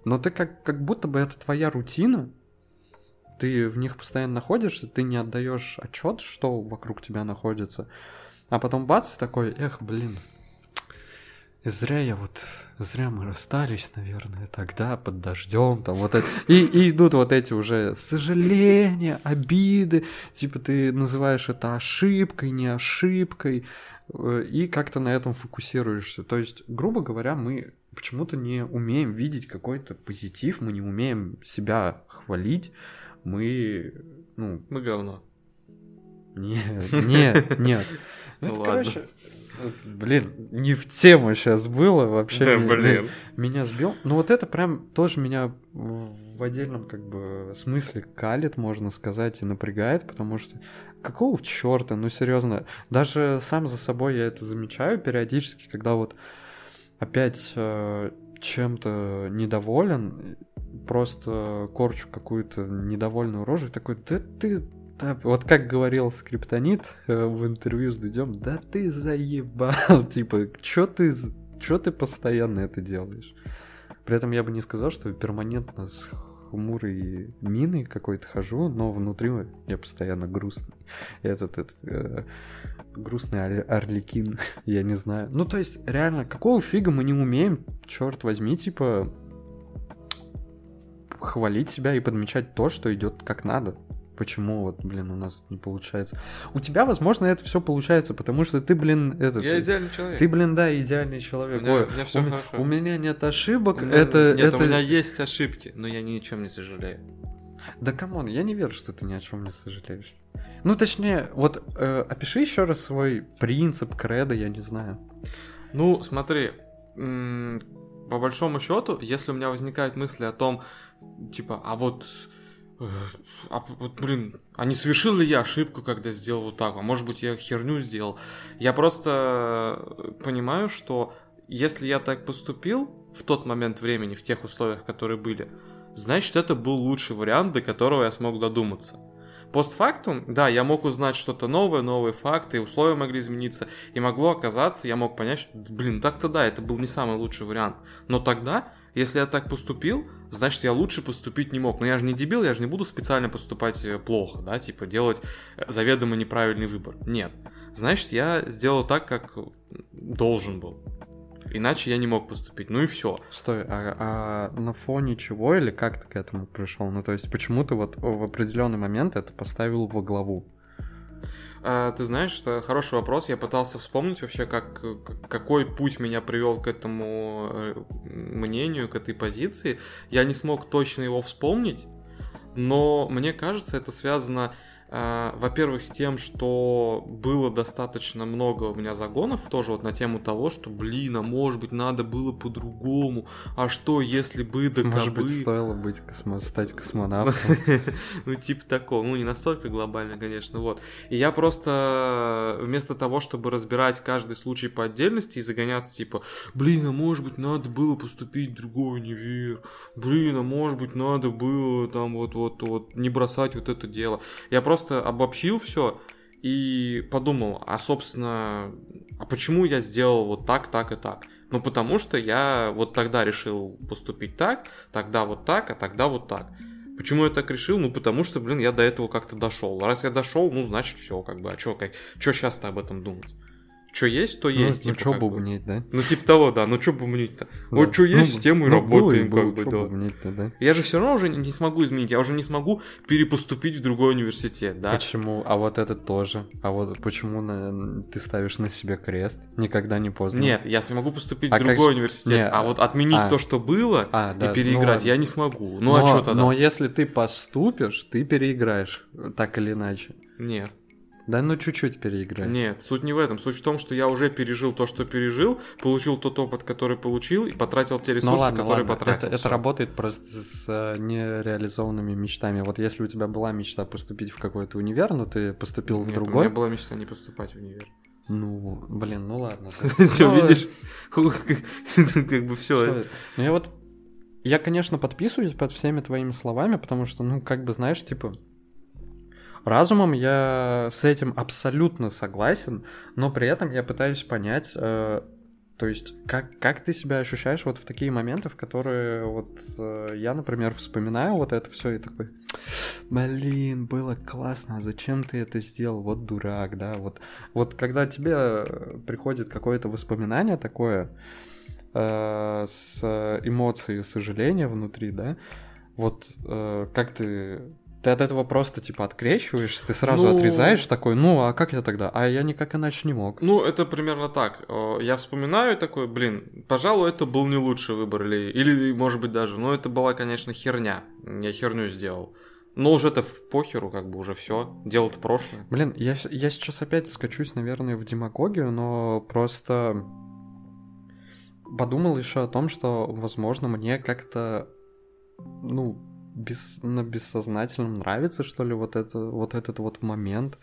но ты как, как будто бы это твоя рутина, ты в них постоянно находишься, ты не отдаешь отчет, что вокруг тебя находится, а потом бац, такой, эх, блин, зря я вот, зря мы расстались, наверное, тогда под дождем, там вот это. И, и идут вот эти уже сожаления, обиды, типа ты называешь это ошибкой, не ошибкой, э, и как-то на этом фокусируешься. То есть, грубо говоря, мы почему-то не умеем видеть какой-то позитив, мы не умеем себя хвалить, мы, ну... Мы говно. Нет, нет, нет. Ну, это, короче, Блин, не в тему сейчас было вообще. Да, меня, блин. Меня сбил. Ну вот это прям тоже меня в отдельном как бы смысле калит, можно сказать, и напрягает, потому что какого черта, ну серьезно, даже сам за собой я это замечаю периодически, когда вот опять э, чем-то недоволен, просто корчу какую-то недовольную рожу, и такой, да ты да, вот как говорил Скриптонит э, в интервью с Дудем, да ты заебал, типа, чё ты, чё ты постоянно это делаешь? При этом я бы не сказал, что перманентно с хмурой миной какой-то хожу, но внутри я постоянно грустный. Этот, этот э, грустный орликин, я не знаю. Ну, то есть, реально, какого фига мы не умеем, черт возьми, типа, хвалить себя и подмечать то, что идет как надо почему вот, блин, у нас не получается. У тебя, возможно, это все получается, потому что ты, блин, этот... Я идеальный человек. Ты, блин, да, идеальный человек. У меня, Ой, у меня все у, хорошо. У меня нет ошибок, у меня, это... Нет, это... у меня есть ошибки, но я ни о чем не сожалею. Да come on, я не верю, что ты ни о чем не сожалеешь. Ну, точнее, вот э, опиши еще раз свой принцип, кредо, я не знаю. Ну, смотри, по большому счету, если у меня возникают мысли о том, типа, а вот а вот, блин, а не совершил ли я ошибку, когда сделал вот так? А может быть, я херню сделал? Я просто понимаю, что если я так поступил в тот момент времени, в тех условиях, которые были, значит, это был лучший вариант, до которого я смог додуматься. Постфактум, да, я мог узнать что-то новое, новые факты, условия могли измениться, и могло оказаться, я мог понять, что, блин, так-то да, это был не самый лучший вариант. Но тогда если я так поступил, значит, я лучше поступить не мог. Но я же не дебил, я же не буду специально поступать э, плохо, да, типа делать э, заведомо неправильный выбор. Нет. Значит, я сделал так, как должен был. Иначе я не мог поступить. Ну и все. Стой, а, а на фоне чего или как ты к этому пришел? Ну, то есть, почему ты вот в определенный момент это поставил во главу? А, ты знаешь, это хороший вопрос. Я пытался вспомнить вообще, как, какой путь меня привел к этому э, мнению, к этой позиции. Я не смог точно его вспомнить, но мне кажется, это связано во-первых, с тем, что было достаточно много у меня загонов, тоже вот на тему того, что, блин, а может быть, надо было по-другому, а что, если бы да Может быть, стоило быть космо... стать космонавтом. Ну, типа такого, ну, не настолько глобально, конечно, вот. И я просто вместо того, чтобы разбирать каждый случай по отдельности и загоняться, типа, блин, а может быть, надо было поступить в другой универ, блин, а может быть, надо было там вот-вот-вот не бросать вот это дело. Я просто просто обобщил все и подумал, а собственно, а почему я сделал вот так, так и так? Ну, потому что я вот тогда решил поступить так, тогда вот так, а тогда вот так. Почему я так решил? Ну, потому что, блин, я до этого как-то дошел. Раз я дошел, ну, значит, все, как бы. А что, как, что сейчас-то об этом думать? Что есть, то ну, есть. Ну, типа, что бубнить, да? Ну, типа того, да. Ну, что бубнить-то? Да. Вот что есть, ну, с тем и ну, работаем, было, как было, бы, да. да. Я же все равно уже не смогу изменить, я уже не смогу перепоступить в другой университет, да? Почему? А вот это тоже. А вот почему на... ты ставишь на себе крест? Никогда не поздно. Нет, я смогу поступить а в другой как... университет, Нет. а вот отменить а. то, что было, а, да. и переиграть ну, я не смогу. Ну, а но, а что тогда? Но если ты поступишь, ты переиграешь, так или иначе. Нет. Да ну чуть-чуть переиграть. Нет, суть не в этом. Суть в том, что я уже пережил то, что пережил, получил тот опыт, который получил, и потратил те ресурсы, Ну ладно, которые ладно. потратил. Это, это работает просто с э, нереализованными мечтами. Вот если у тебя была мечта поступить в какой-то универ, но ты поступил в Нет, другой. У меня была мечта не поступать в универ. Ну, блин, ну ладно. Все, Ну, видишь? Как бы все. Ну я вот, я, конечно, подписываюсь под всеми твоими словами, потому что, ну, как бы, знаешь, типа, разумом я с этим абсолютно согласен, но при этом я пытаюсь понять, э, то есть, как, как ты себя ощущаешь вот в такие моменты, в которые вот э, я, например, вспоминаю вот это все и такой, блин, было классно, а зачем ты это сделал, вот дурак, да, вот, вот когда тебе приходит какое-то воспоминание такое, э, с эмоцией сожаления внутри, да, вот э, как ты... Ты от этого просто, типа, открещиваешься, ты сразу Ну- отрезаешь такой, ну, а как я тогда? А я никак иначе не мог. Ну, это примерно так. Э, Я вспоминаю такой, блин, пожалуй, это был не лучший выбор, или, или может быть даже, но это была, конечно, херня. Я херню сделал. Но уже это в похеру, как бы уже все. Дело-то прошлое. Блин, я, я сейчас опять скачусь, наверное, в демагогию, но просто подумал еще о том, что, возможно, мне как-то, ну, без, на бессознательном нравится, что ли, вот, это, вот этот вот момент.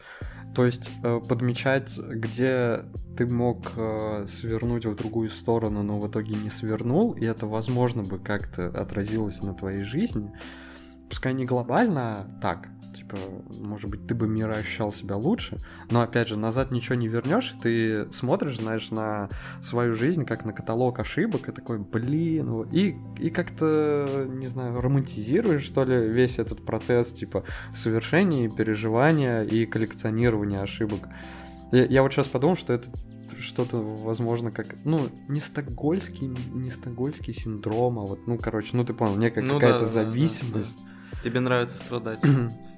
То есть э, подмечать, где ты мог э, свернуть в другую сторону, но в итоге не свернул, и это, возможно, бы как-то отразилось на твоей жизни. Пускай не глобально, а так, типа, может быть, ты бы мира ощущал себя лучше, но, опять же, назад ничего не вернешь, ты смотришь, знаешь, на свою жизнь, как на каталог ошибок, и такой, блин, вот», и, и как-то, не знаю, романтизируешь, что ли, весь этот процесс, типа, совершения, переживания и коллекционирования ошибок. Я, я вот сейчас подумал, что это что-то, возможно, как, ну, не стокгольский, не стокгольский синдром, а вот, ну, короче, ну, ты понял, некая Ну да, какая-то да, да, зависимость. Тебе нравится страдать.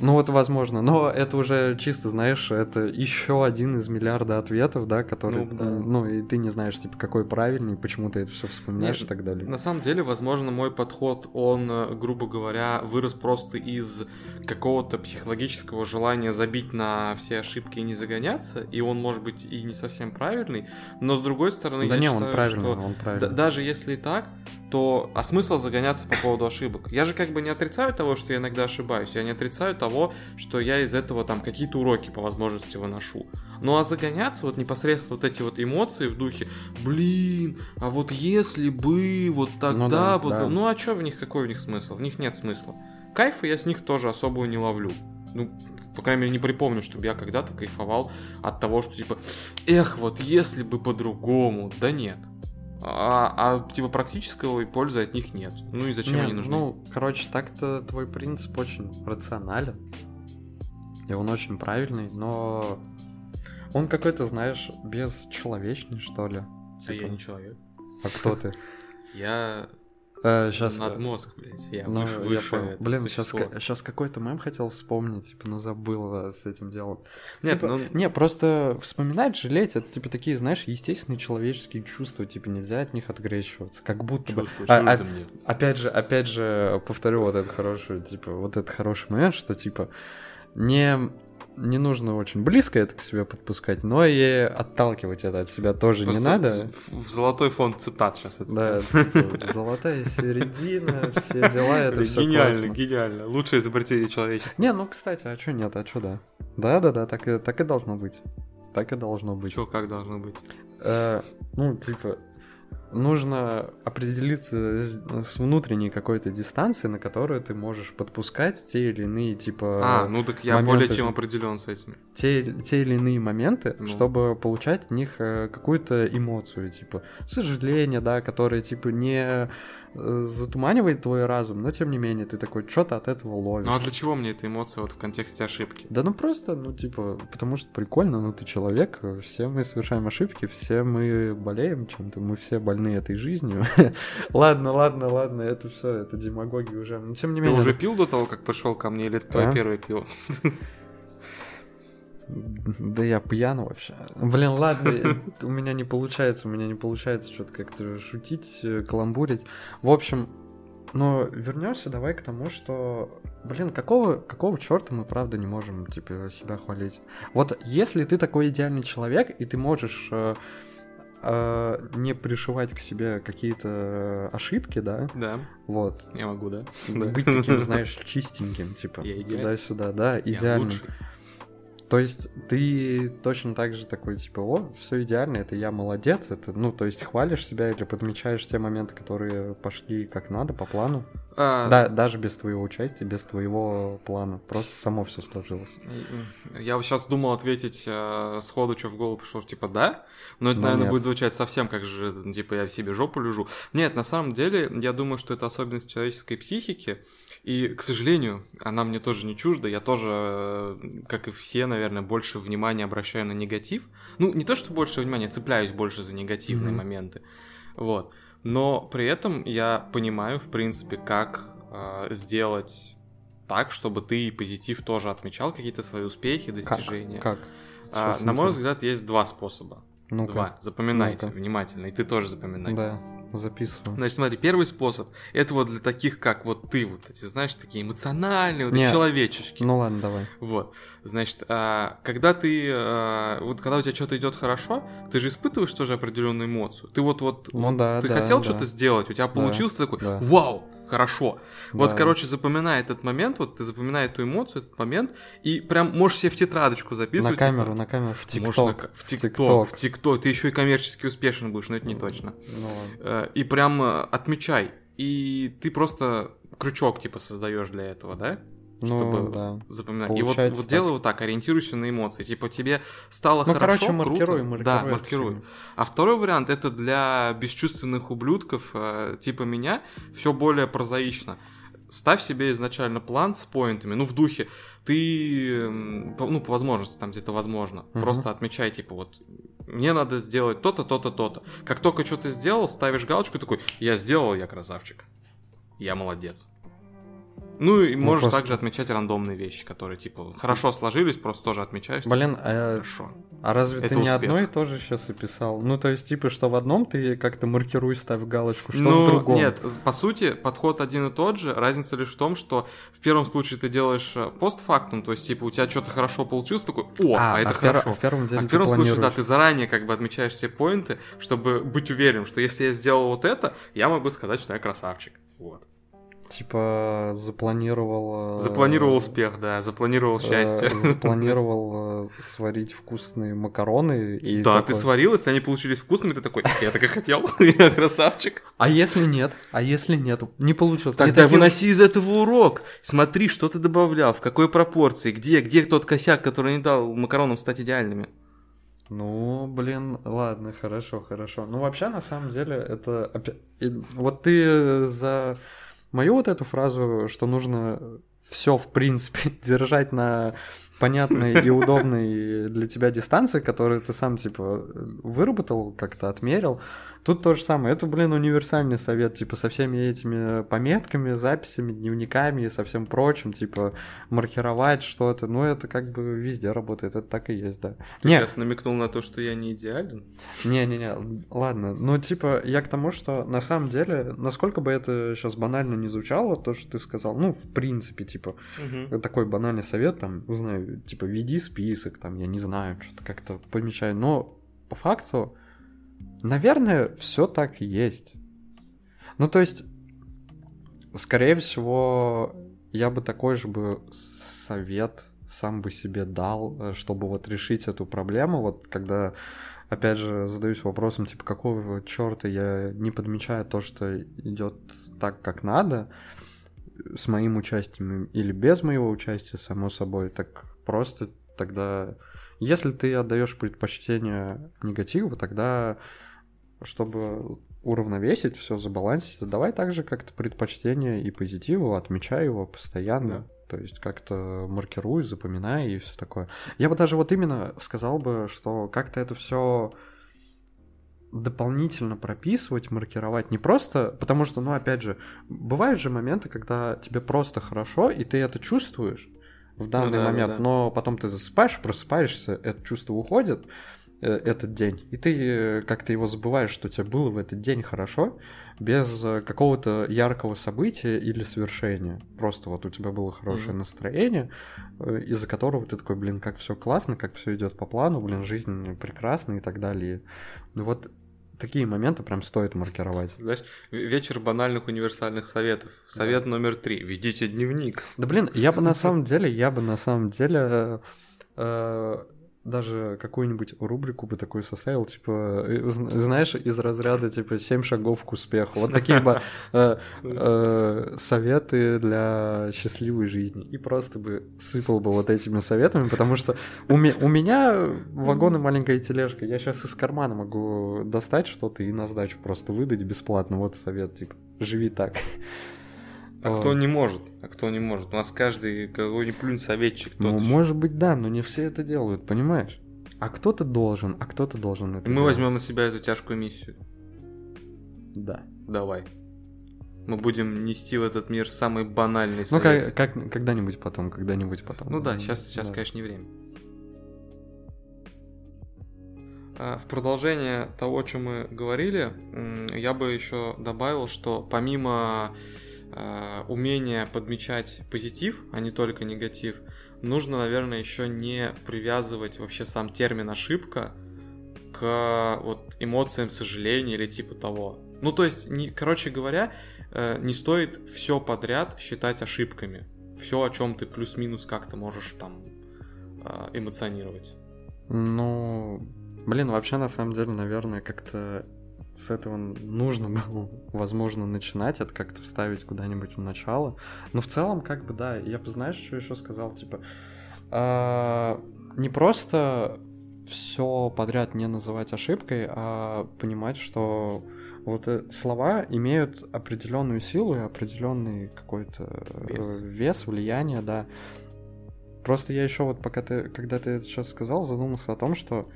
Ну вот возможно, но это уже чисто, знаешь, это еще один из миллиарда ответов, да, который, Ну, да. ну и ты не знаешь, типа, какой правильный, почему ты это все вспоминаешь Нет, и так далее. На самом деле, возможно, мой подход, он, э, грубо говоря, вырос просто из какого-то психологического желания забить на все ошибки и не загоняться, и он, может быть, и не совсем правильный, но с другой стороны, да я не, считаю, он правильный, что он правильный. даже если так, то а смысл загоняться по поводу ошибок? Я же как бы не отрицаю того, что я иногда ошибаюсь, я не отрицаю того, что я из этого там какие-то уроки по возможности выношу. Ну а загоняться вот непосредственно вот эти вот эмоции в духе, блин, а вот если бы вот тогда, Ну да, вот, да. ну а что в них, какой в них смысл? В них нет смысла. Кайфа я с них тоже особо не ловлю. Ну, по крайней мере, не припомню, чтобы я когда-то кайфовал от того, что типа, эх, вот если бы по-другому. Да нет. А, а, типа практического и пользы от них нет. Ну и зачем Не, они нужны? Ну, короче, так-то твой принцип очень рационален, и он очень правильный, но он какой-то, знаешь, бесчеловечный, что ли. а я типа. не человек. А кто ты? Я Сейчас... надмозг, блядь. Я Ну, выше, я выше это Блин, сейчас, сейчас какой-то мем хотел вспомнить, типа, но забыл а, с этим делом. Нет, Типа, ну, Не, просто вспоминать, жалеть, это типа такие, знаешь, естественные человеческие чувства, типа нельзя от них отгрещиваться, как будто бы. чувствую, А- чуждо а- мне. Опять же, опять же, повторю вот этот хороший, типа, вот этот хороший момент, что типа не не нужно очень близко это к себе подпускать, но и отталкивать это от себя тоже не Просто надо. В, в золотой фонд цитат сейчас это. Да, типа, золотая середина, все дела, это все гениально, гениально. Лучшее изобретение человечества. Не, ну, кстати, а чё нет, а чё да? Да-да-да, так и, так и должно быть. Так и должно быть. Чё, как должно быть? Э, ну, типа, нужно определиться с с внутренней какой-то дистанцией, на которую ты можешь подпускать те или иные, типа, А, ну так я моменты более чем определен с этим. те, те или иные моменты, Ну. чтобы получать от них э, какую-то эмоцию, типа, сожаление, да, которое, типа, не э, затуманивает твой разум, но, тем не менее, ты такой, что-то от этого ловишь. Ну а для чего мне эта эмоция вот в контексте ошибки? Да ну просто, ну типа, потому что прикольно, ну ты человек, все мы совершаем ошибки, все мы болеем чем-то, мы все больны этой жизнью. ладно, ладно, ладно, это все, это демагогия уже. Но тем не Ты менее. уже пил до того, как пришел ко мне, или это твое Да. первое пиво? Да я пьян вообще. Блин, ладно, у меня не получается, у меня не получается что-то как-то шутить, э, каламбурить. В общем, Но вернемся давай к тому, что, блин, какого, какого черта мы правда не можем, типа, себя хвалить? Вот если ты такой идеальный человек, и ты можешь э, э, не пришивать к себе какие-то ошибки, да? Да, Вот. я могу, да? Быть таким, знаешь, чистеньким, типа, Я туда-сюда, да, Я идеальным. лучший. То есть ты точно так же такой, типа, о, все идеально, это я молодец, это, ну, то есть хвалишь себя или подмечаешь те моменты, которые пошли как надо, по плану. А, Да, даже без твоего участия, без твоего плана. Просто само все сложилось. Я вот сейчас думал ответить э, сходу, что в голову пришло, что типа да, но это, Но наверное, нет. будет звучать совсем как же, типа я в себе жопу лежу. Нет, на самом деле, я думаю, что это особенность человеческой психики, и, к сожалению, она мне тоже не чужда, я тоже, э, как и все, наверное, больше внимания обращаю на негатив. Ну, не то, что больше внимания, цепляюсь больше за негативные Мгм. моменты, вот. Но при этом я понимаю, в принципе, как э, сделать так, чтобы ты позитив тоже отмечал какие-то свои успехи, достижения. Как? А, Сейчас на мой взгляд, есть два способа. Ну-ка. Два. Запоминайте Ну-ка. внимательно, и ты тоже запоминай. Да, записываю. Значит, смотри, первый способ это вот для таких, как вот ты, вот эти, знаешь, такие эмоциональные, вот Не. эти человечешки. Ну ладно, давай. Вот, значит, а, когда ты, а, вот когда у тебя что-то идет хорошо, ты же испытываешь тоже определенную эмоцию. Ты вот вот, Ну да, ты да, хотел да. что-то сделать, у тебя получилось, ты такой, да. вау, хорошо. Вот, Да. короче, запоминай этот момент, вот ты запоминай эту эмоцию, этот момент, и прям можешь себе в тетрадочку На записывать. камеру, типа, на камеру, в на ТикТок. в ТикТок, в ТикТок. Ты еще и коммерчески успешен будешь, но это не точно. Ну. Э, И прям э, отмечай. И ты просто крючок типа создаешь для этого, да? Чтобы Ну, да. запоминать. И вот, Получается вот делай вот так, ориентируйся на эмоции. Типа тебе стало Ну, хорошо, короче, круто. маркируй. Да, маркируй. фигню. А второй вариант это для бесчувственных ублюдков э, типа меня все более прозаично. Ставь себе изначально план с поинтами, ну в духе ты, ну по возможности там где-то возможно, Мгм. просто отмечай типа вот мне надо сделать то-то, то-то, то-то. Как только что ты сделал, ставишь галочку такой, я сделал, я красавчик, я молодец. Ну и можешь просто- также отмечать рандомные вещи, которые типа хорошо сложились, просто тоже отмечаешь. типа, Блин, а, Хорошо. а разве Это ты не успех. одно и то же сейчас описал? Ну, то есть, типа, что в одном ты как-то маркируй, ставь галочку, что Ну, в другом? Нет, по сути, подход один и тот же. Разница лишь в том, что в первом случае ты делаешь э, постфактум, то есть, типа, у тебя что-то хорошо получилось, такой, о, а, это в пер- хорошо. в первом деле А в первом случае, да, ты заранее как бы отмечаешь все поинты, чтобы быть уверен, что если я сделал вот это, я могу сказать, что я красавчик. Вот. Типа, запланировал... э, Запланировал успех, да, запланировал э, счастье. Запланировал э, сварить вкусные макароны и Да, такой, ты сварил, если они получились вкусными, ты такой, я так и хотел, я красавчик. А если нет? А если нет? Не получилось. Тогда таким- выноси из этого урок. Смотри, что ты добавлял, в какой пропорции, где, где тот косяк, который не дал макаронам стать идеальными. Ну, блин, ладно, хорошо, хорошо. Ну, вообще, на самом деле, это... Вот ты за мою вот эту фразу, что нужно все, в принципе, держать на понятной и удобной для тебя дистанции, которую ты сам, типа, выработал, как-то отмерил. Тут то же самое. Это, блин, универсальный совет, типа, со всеми этими пометками, записями, дневниками и со всем прочим, типа, маркировать что-то. Ну, это как бы везде работает, это так и есть, да. Ты Не, сейчас намекнул на то, что я не идеален. не-не-не, ладно. Ну, типа, я к тому, что на самом деле, насколько бы это сейчас банально не звучало, то, что ты сказал, ну, в принципе, типа, такой банальный совет, там, знаю, типа, веди список, там, я не знаю, что-то как-то помечай. Но по факту, наверное, все так и есть. Ну, то есть, скорее всего, я бы такой же бы совет сам бы себе дал, э, чтобы вот решить эту проблему, вот когда опять же задаюсь вопросом, типа, какого черта я не подмечаю то, что идет так, как надо, с моим участием или без моего участия, само собой, так просто тогда, если ты отдаешь предпочтение негативу, тогда, чтобы уравновесить, все забалансить, то давай также как-то предпочтение и позитиву, отмечай его постоянно. Да. То есть как-то маркируй, запоминай и все такое. Я бы даже вот именно сказал бы, что как-то это все дополнительно прописывать, маркировать, не просто, потому что, ну, опять же, бывают же моменты, когда тебе просто хорошо, и ты это чувствуешь в данный да, да, момент, да. но потом ты засыпаешь, просыпаешься, это чувство уходит, этот день, и ты э, как-то его забываешь, что тебе было в этот день хорошо, без э, какого-то яркого события или совершения. Просто вот у тебя было хорошее Мгм. настроение, э, из-за которого ты такой, блин, как все классно, как все идет по плану, блин, жизнь прекрасна и так далее. Ну Вот такие моменты прям стоит маркировать. Знаешь, вечер банальных универсальных советов. Совет номер три. Ведите дневник. Да блин, я бы на самом деле, я бы на самом деле э, э, даже какую-нибудь рубрику бы такую составил, типа, э, зн- знаешь, из разряда, типа, «Семь шагов к успеху». Вот такие бы э, э, советы для счастливой жизни. И просто бы сыпал бы вот этими советами, потому что у, ме- у меня вагон и маленькая тележка. Я сейчас из кармана могу достать что-то и на сдачу просто выдать бесплатно. Вот совет, типа, живи так. А кто не может? А кто не может? У нас каждый какой-нибудь плюнь советчик. Ну, может быть, да, но не все это делают, понимаешь? А кто-то должен, а кто-то должен это Мы делать. возьмем на себя эту тяжкую миссию. Да. Давай. Мы будем нести в этот мир самые банальные Ну, советы. как, как- когда-нибудь потом, когда-нибудь потом. Ну да, сейчас, сейчас, Да. конечно, не время. А, В продолжение того, о чем мы говорили, я бы еще добавил, что помимо а, умения подмечать позитив, а не только негатив, нужно, наверное, еще не привязывать вообще сам термин ошибка к вот эмоциям сожаления или типа того. Ну, то есть, не, короче говоря, э, не стоит все подряд считать ошибками. Все, о чем ты плюс-минус как-то можешь там э, эмоционировать. Ну, блин, вообще, на самом деле, наверное, как-то с этого нужно было, возможно, начинать, это как-то вставить куда-нибудь в начало. Но в целом, как бы, да, я бы, знаешь, что еще сказал, типа, а, не просто все подряд не называть ошибкой, а понимать, что вот э, слова имеют определенную силу и определенный какой-то э, Вес. вес, влияние, да. Просто я еще вот пока ты, когда ты это сейчас сказал, задумался о том, что,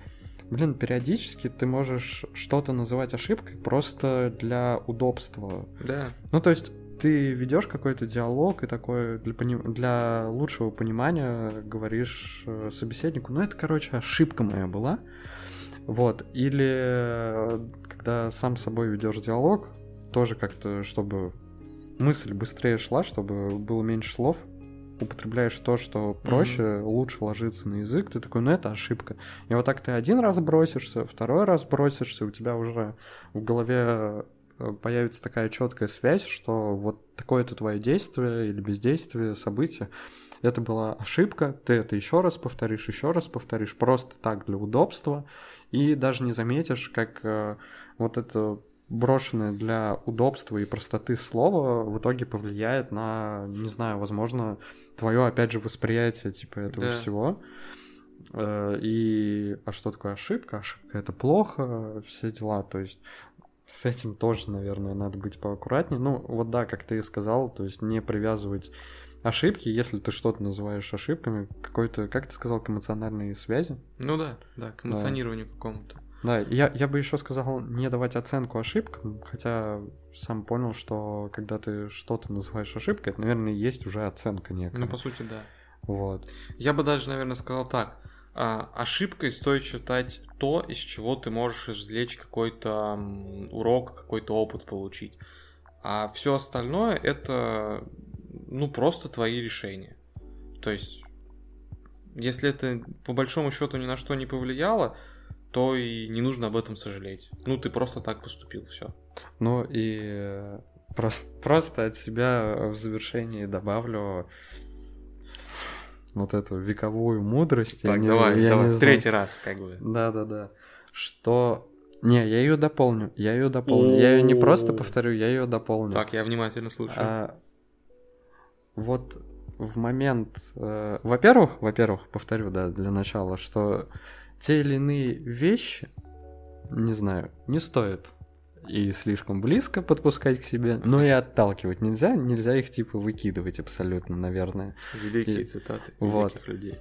блин, периодически ты можешь что-то называть ошибкой просто для удобства. Да. Ну, то есть ты ведешь какой-то диалог и такое для, пони- для лучшего понимания говоришь э, собеседнику, ну, это, короче, ошибка моя была. Вот. Или э, когда сам с собой ведешь диалог, тоже как-то, чтобы мысль быстрее шла, чтобы было меньше слов, употребляешь то, что проще, лучше ложится на язык, ты такой, ну это ошибка. И вот так ты один раз бросишься, второй раз бросишься, у тебя уже в голове э, появится такая четкая связь, что вот такое-то твое действие или бездействие, событие, это была ошибка, ты это еще раз повторишь, еще раз повторишь, просто так для удобства, и даже не заметишь, как э, вот это брошенное для удобства и простоты слово в итоге повлияет на, не знаю, возможно, твое, опять же, восприятие, типа, этого Да. всего. Э, И, а что такое ошибка? Ошибка это плохо, все дела, то есть с этим тоже, наверное, надо быть поаккуратнее. Ну, вот да, как ты и сказал, то есть не привязывать ошибки, если ты что-то называешь ошибками, какой-то, как ты сказал, к эмоциональной связи. Ну да, да, к эмоционированию какому-то. Да, я, я бы еще сказал не давать оценку ошибкам, хотя сам понял, что когда ты что-то называешь ошибкой, это, наверное, есть уже оценка некая. Ну, по сути, да. Вот. Я бы даже, наверное, сказал так. А, ошибкой стоит считать то, из чего ты можешь извлечь какой-то урок, какой-то опыт получить. А все остальное это, ну, просто твои решения. То есть, если это по большому счету ни на что не повлияло, то и не нужно об этом сожалеть. Ну, ты просто так поступил, все. Ну и э, просто, просто от себя в завершении добавлю вот эту вековую мудрость. я Так, не- давай, я давай, не в знаю. третий раз, как бы. Да-да-да. Что... Не, я ее дополню, я ее дополню. Я ее не просто повторю, я ее дополню. Так, я внимательно слушаю. А, вот в момент, э, во-первых, во-первых, повторю, да, для начала, что те или иные вещи, не знаю, не стоит и слишком близко подпускать к себе, но и отталкивать нельзя, нельзя их типа выкидывать абсолютно, наверное. Великие и- цитаты вот. великих людей.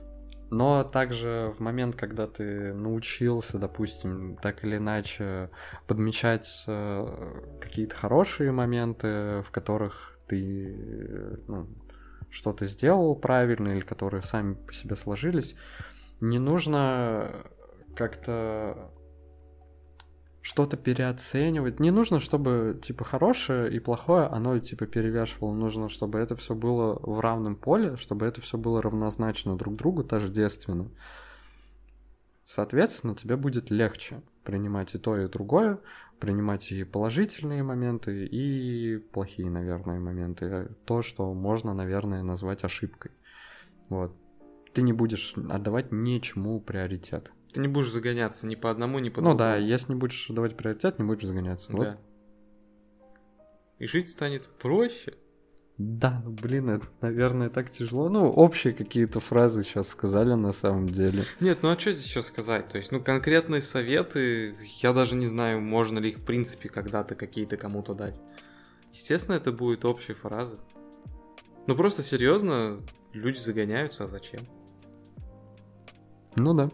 Но также в момент, когда ты научился, допустим, так или иначе подмечать э, какие-то хорошие моменты, в которых ты ну, что-то сделал правильно или которые сами по себе сложились, не нужно как-то что-то переоценивать. Не нужно, чтобы, типа, хорошее и плохое, оно, типа, перевешивало. Нужно, чтобы это все было в равном поле, чтобы это все было равнозначно друг другу, тождественно. Соответственно, тебе будет легче принимать и то, и другое, принимать и положительные моменты, и плохие, наверное, моменты. То, что можно, наверное, назвать ошибкой. Вот. Ты не будешь отдавать ничему приоритет. Ты не будешь загоняться ни по одному, ни по другому. Ну да, если не будешь давать приоритет, не будешь загоняться. Вот. Да. И жить станет проще. Да, ну блин, это, наверное, так тяжело. Ну, общие какие-то фразы сейчас сказали на самом деле. Нет, ну а что здесь еще сказать? То есть, ну, конкретные советы, я даже не знаю, можно ли их, в принципе, когда-то какие-то кому-то дать. Естественно, это будут общие фразы. Ну, просто серьезно, люди загоняются, а зачем? Ну да.